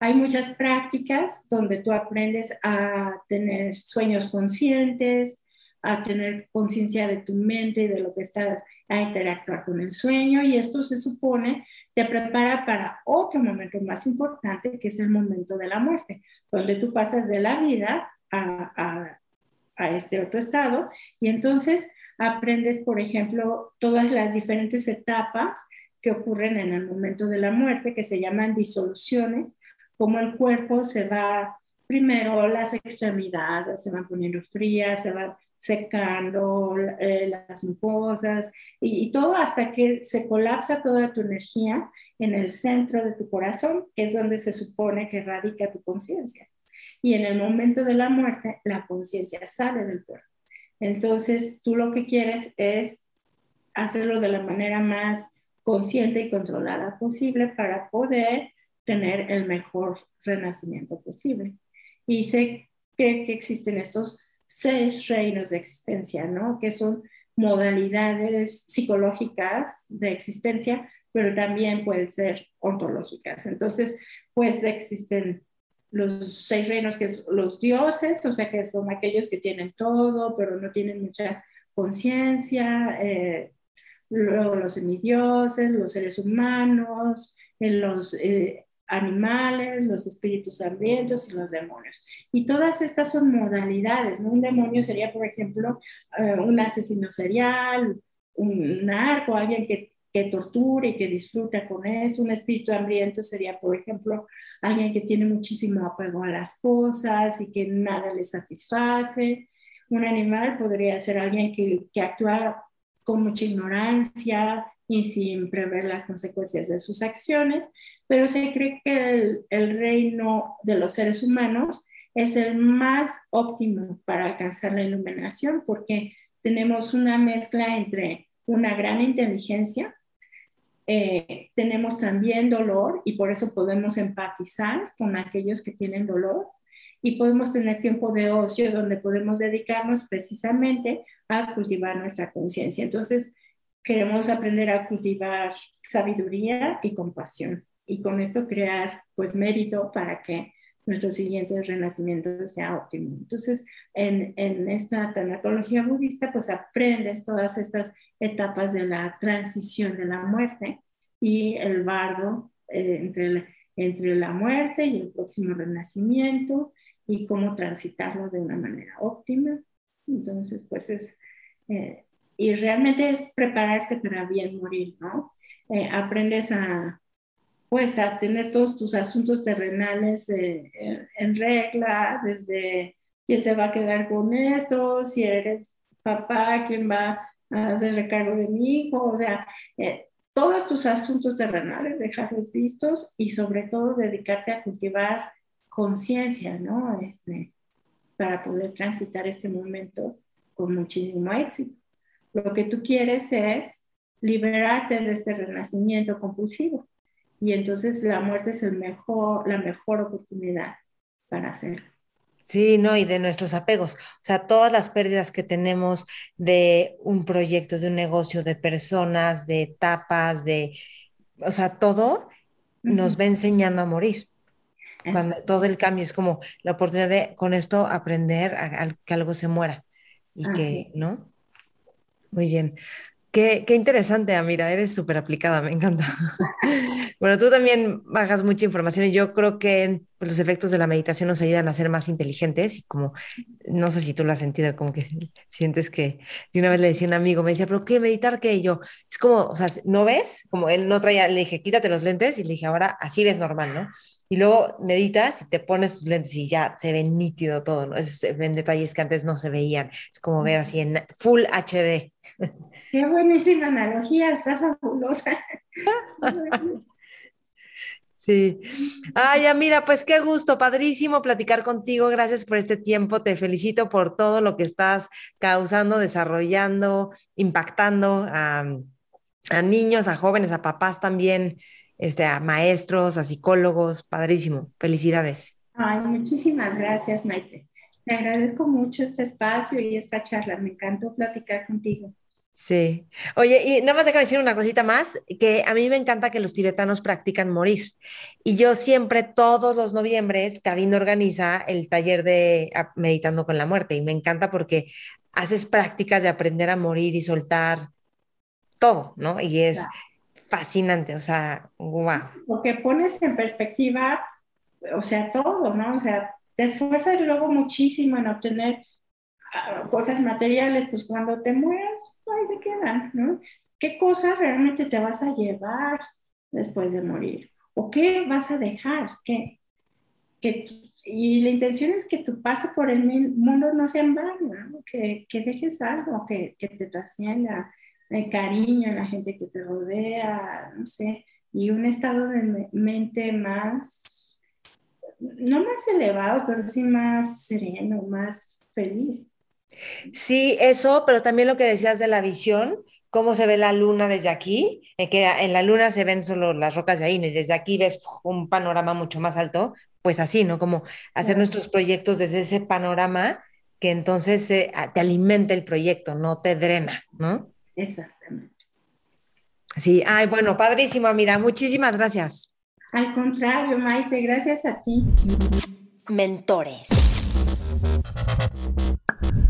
hay muchas prácticas donde tú aprendes a tener sueños conscientes, a tener conciencia de tu mente y de lo que estás, a interactuar con el sueño y esto se supone te prepara para otro momento más importante que es el momento de la muerte, donde tú pasas de la vida a, a, a este otro estado y entonces aprendes, por ejemplo, todas las diferentes etapas que ocurren en el momento de la muerte, que se llaman disoluciones, como el cuerpo se va, primero las extremidades se van poniendo frías, se van secando eh, las mucosas y, y, todo hasta que se colapsa toda tu energía en el centro de tu corazón, que es donde se supone que radica tu conciencia. Y en el momento de la muerte, la conciencia sale del cuerpo. Entonces, tú lo que quieres es hacerlo de la manera más consciente y controlada posible para poder tener el mejor renacimiento posible. Y sé que, existen estos seis reinos de existencia, ¿no? Que son modalidades psicológicas de existencia, pero también pueden ser ontológicas. Entonces, pues existen los seis reinos que son los dioses, o sea que son aquellos que tienen todo, pero no tienen mucha conciencia, eh, luego los semidioses, los seres humanos, los eh, animales, los espíritus hambrientos y los demonios. Y todas estas son modalidades, ¿no? Un demonio sería, por ejemplo, eh, un asesino serial, un narco, alguien que, que tortura y que disfruta con eso. Un espíritu hambriento sería, por ejemplo, alguien que tiene muchísimo apego a las cosas y que nada le satisface. Un animal podría ser alguien que, que actúa con mucha ignorancia y sin prever las consecuencias de sus acciones, pero se cree que el, reino de los seres humanos es el más óptimo para alcanzar la iluminación porque tenemos una mezcla entre una gran inteligencia, eh, tenemos también dolor y por eso podemos empatizar con aquellos que tienen dolor y podemos tener tiempo de ocio donde podemos dedicarnos precisamente a cultivar nuestra conciencia. Entonces, queremos aprender a cultivar sabiduría y compasión y con esto crear pues mérito para que nuestro siguiente renacimiento sea óptimo. Entonces, en, en, esta tanatología budista, pues aprendes todas estas etapas de la transición de la muerte y el bardo eh, entre, entre la muerte y el próximo renacimiento y cómo transitarlo de una manera óptima. Entonces, pues es, eh, y realmente es prepararte para bien morir, ¿no? Eh, aprendes a, pues, a tener todos tus asuntos terrenales eh, en regla, desde quién se va a quedar con esto, si eres papá, quién va a hacer cargo de mi hijo, o sea, todos tus asuntos terrenales, dejarlos vistos y sobre todo dedicarte a cultivar conciencia, ¿no? Este, para poder transitar este momento con muchísimo éxito. Lo que tú quieres es liberarte de este renacimiento compulsivo y entonces la muerte es el mejor, la mejor oportunidad para hacerlo. Sí, no, y de nuestros apegos. O sea, todas las pérdidas que tenemos de un proyecto, de un negocio, de personas, de etapas, de, o sea, todo nos va enseñando a morir. Cuando todo el cambio es como la oportunidad de con esto aprender a, que algo se muera y que, ¿no? Muy bien. Qué, qué interesante, Amira, eres súper aplicada, me encanta. bueno, tú también bajas mucha información y yo creo que pues, los efectos de la meditación nos ayudan a ser más inteligentes y como, no sé si tú lo has sentido, como que sientes que, de una vez le decía a un amigo, me decía, pero ¿qué meditar qué? Y yo, es como, o sea, ¿no ves? Como él no traía, le dije, quítate los lentes y le dije, ahora así ves normal, ¿no? Y luego meditas y te pones tus lentes y ya se ve nítido todo, ¿no? Es, ven detalles que antes no se veían, es como ver así en full HD. Qué buenísima analogía, está fabulosa. Sí. Ay, mira, pues qué gusto, padrísimo platicar contigo. Gracias por este tiempo. Te felicito por todo lo que estás causando, desarrollando, impactando a, a niños, a jóvenes, a papás también, este, a maestros, a psicólogos. Padrísimo. Felicidades. Ay, muchísimas gracias, Maite. Te agradezco mucho este espacio y esta charla. Me encantó platicar contigo. Sí. Oye, y nada más déjame decir una cosita más, que a mí me encanta que los tibetanos practican morir. Y yo siempre, todos los noviembres, Cabino organiza el taller de Meditando con la Muerte. Y me encanta porque haces prácticas de aprender a morir y soltar todo, ¿no? Y es fascinante, o sea, wow. Porque pones en perspectiva, o sea, todo, ¿no? O sea, te esfuerzas luego muchísimo en obtener cosas materiales, pues cuando te mueras, ahí se quedan, ¿no? ¿Qué cosas realmente te vas a llevar después de morir? ¿O qué vas a dejar? ¿Qué, y la intención es que tu paso por el mundo no sea en vano, que, que, dejes algo que, que te trascienda, el cariño la gente que te rodea, no sé, y un estado de mente más, no más elevado, pero sí más sereno, más feliz. Sí, eso, pero también lo que decías de la visión, cómo se ve la luna desde aquí, eh, que en la luna se ven solo las rocas de ahí, y desde aquí ves un panorama mucho más alto, pues así, ¿no? Como hacer nuestros proyectos desde ese panorama que entonces te alimenta el proyecto, no te drena, ¿no? Exactamente. Sí, ay, bueno, padrísimo, mira, muchísimas gracias. Al contrario, Maite, gracias a ti. Mentores.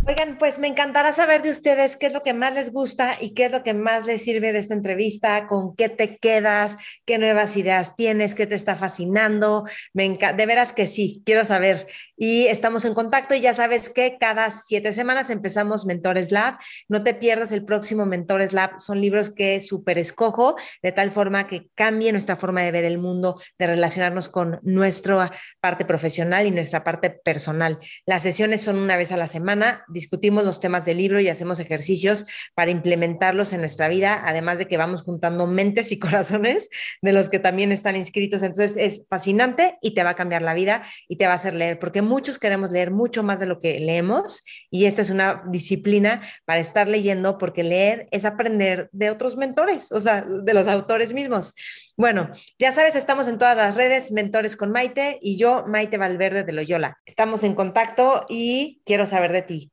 Oigan, pues me encantará saber de ustedes qué es lo que más les gusta y qué es lo que más les sirve de esta entrevista, con qué te quedas, qué nuevas ideas tienes, qué te está fascinando. Me de veras que sí, quiero saber. Y estamos en contacto y ya sabes que cada siete semanas empezamos Mentores Lab. No te pierdas el próximo Mentores Lab. Son libros que súper escojo de tal forma que cambie nuestra forma de ver el mundo, de relacionarnos con nuestra parte profesional y nuestra parte personal. Las sesiones son una vez a la semana discutimos los temas del libro y hacemos ejercicios para implementarlos en nuestra vida, además de que vamos juntando mentes y corazones de los que también están inscritos. Entonces es fascinante y te va a cambiar la vida y te va a hacer leer, porque muchos queremos leer mucho más de lo que leemos y esta es una disciplina para estar leyendo, porque leer es aprender de otros mentores, o sea, de los autores mismos. Bueno, ya sabes, estamos en todas las redes, Mentores con Maite y yo, Maite Valverde de Loyola. Estamos en contacto y quiero saber de ti.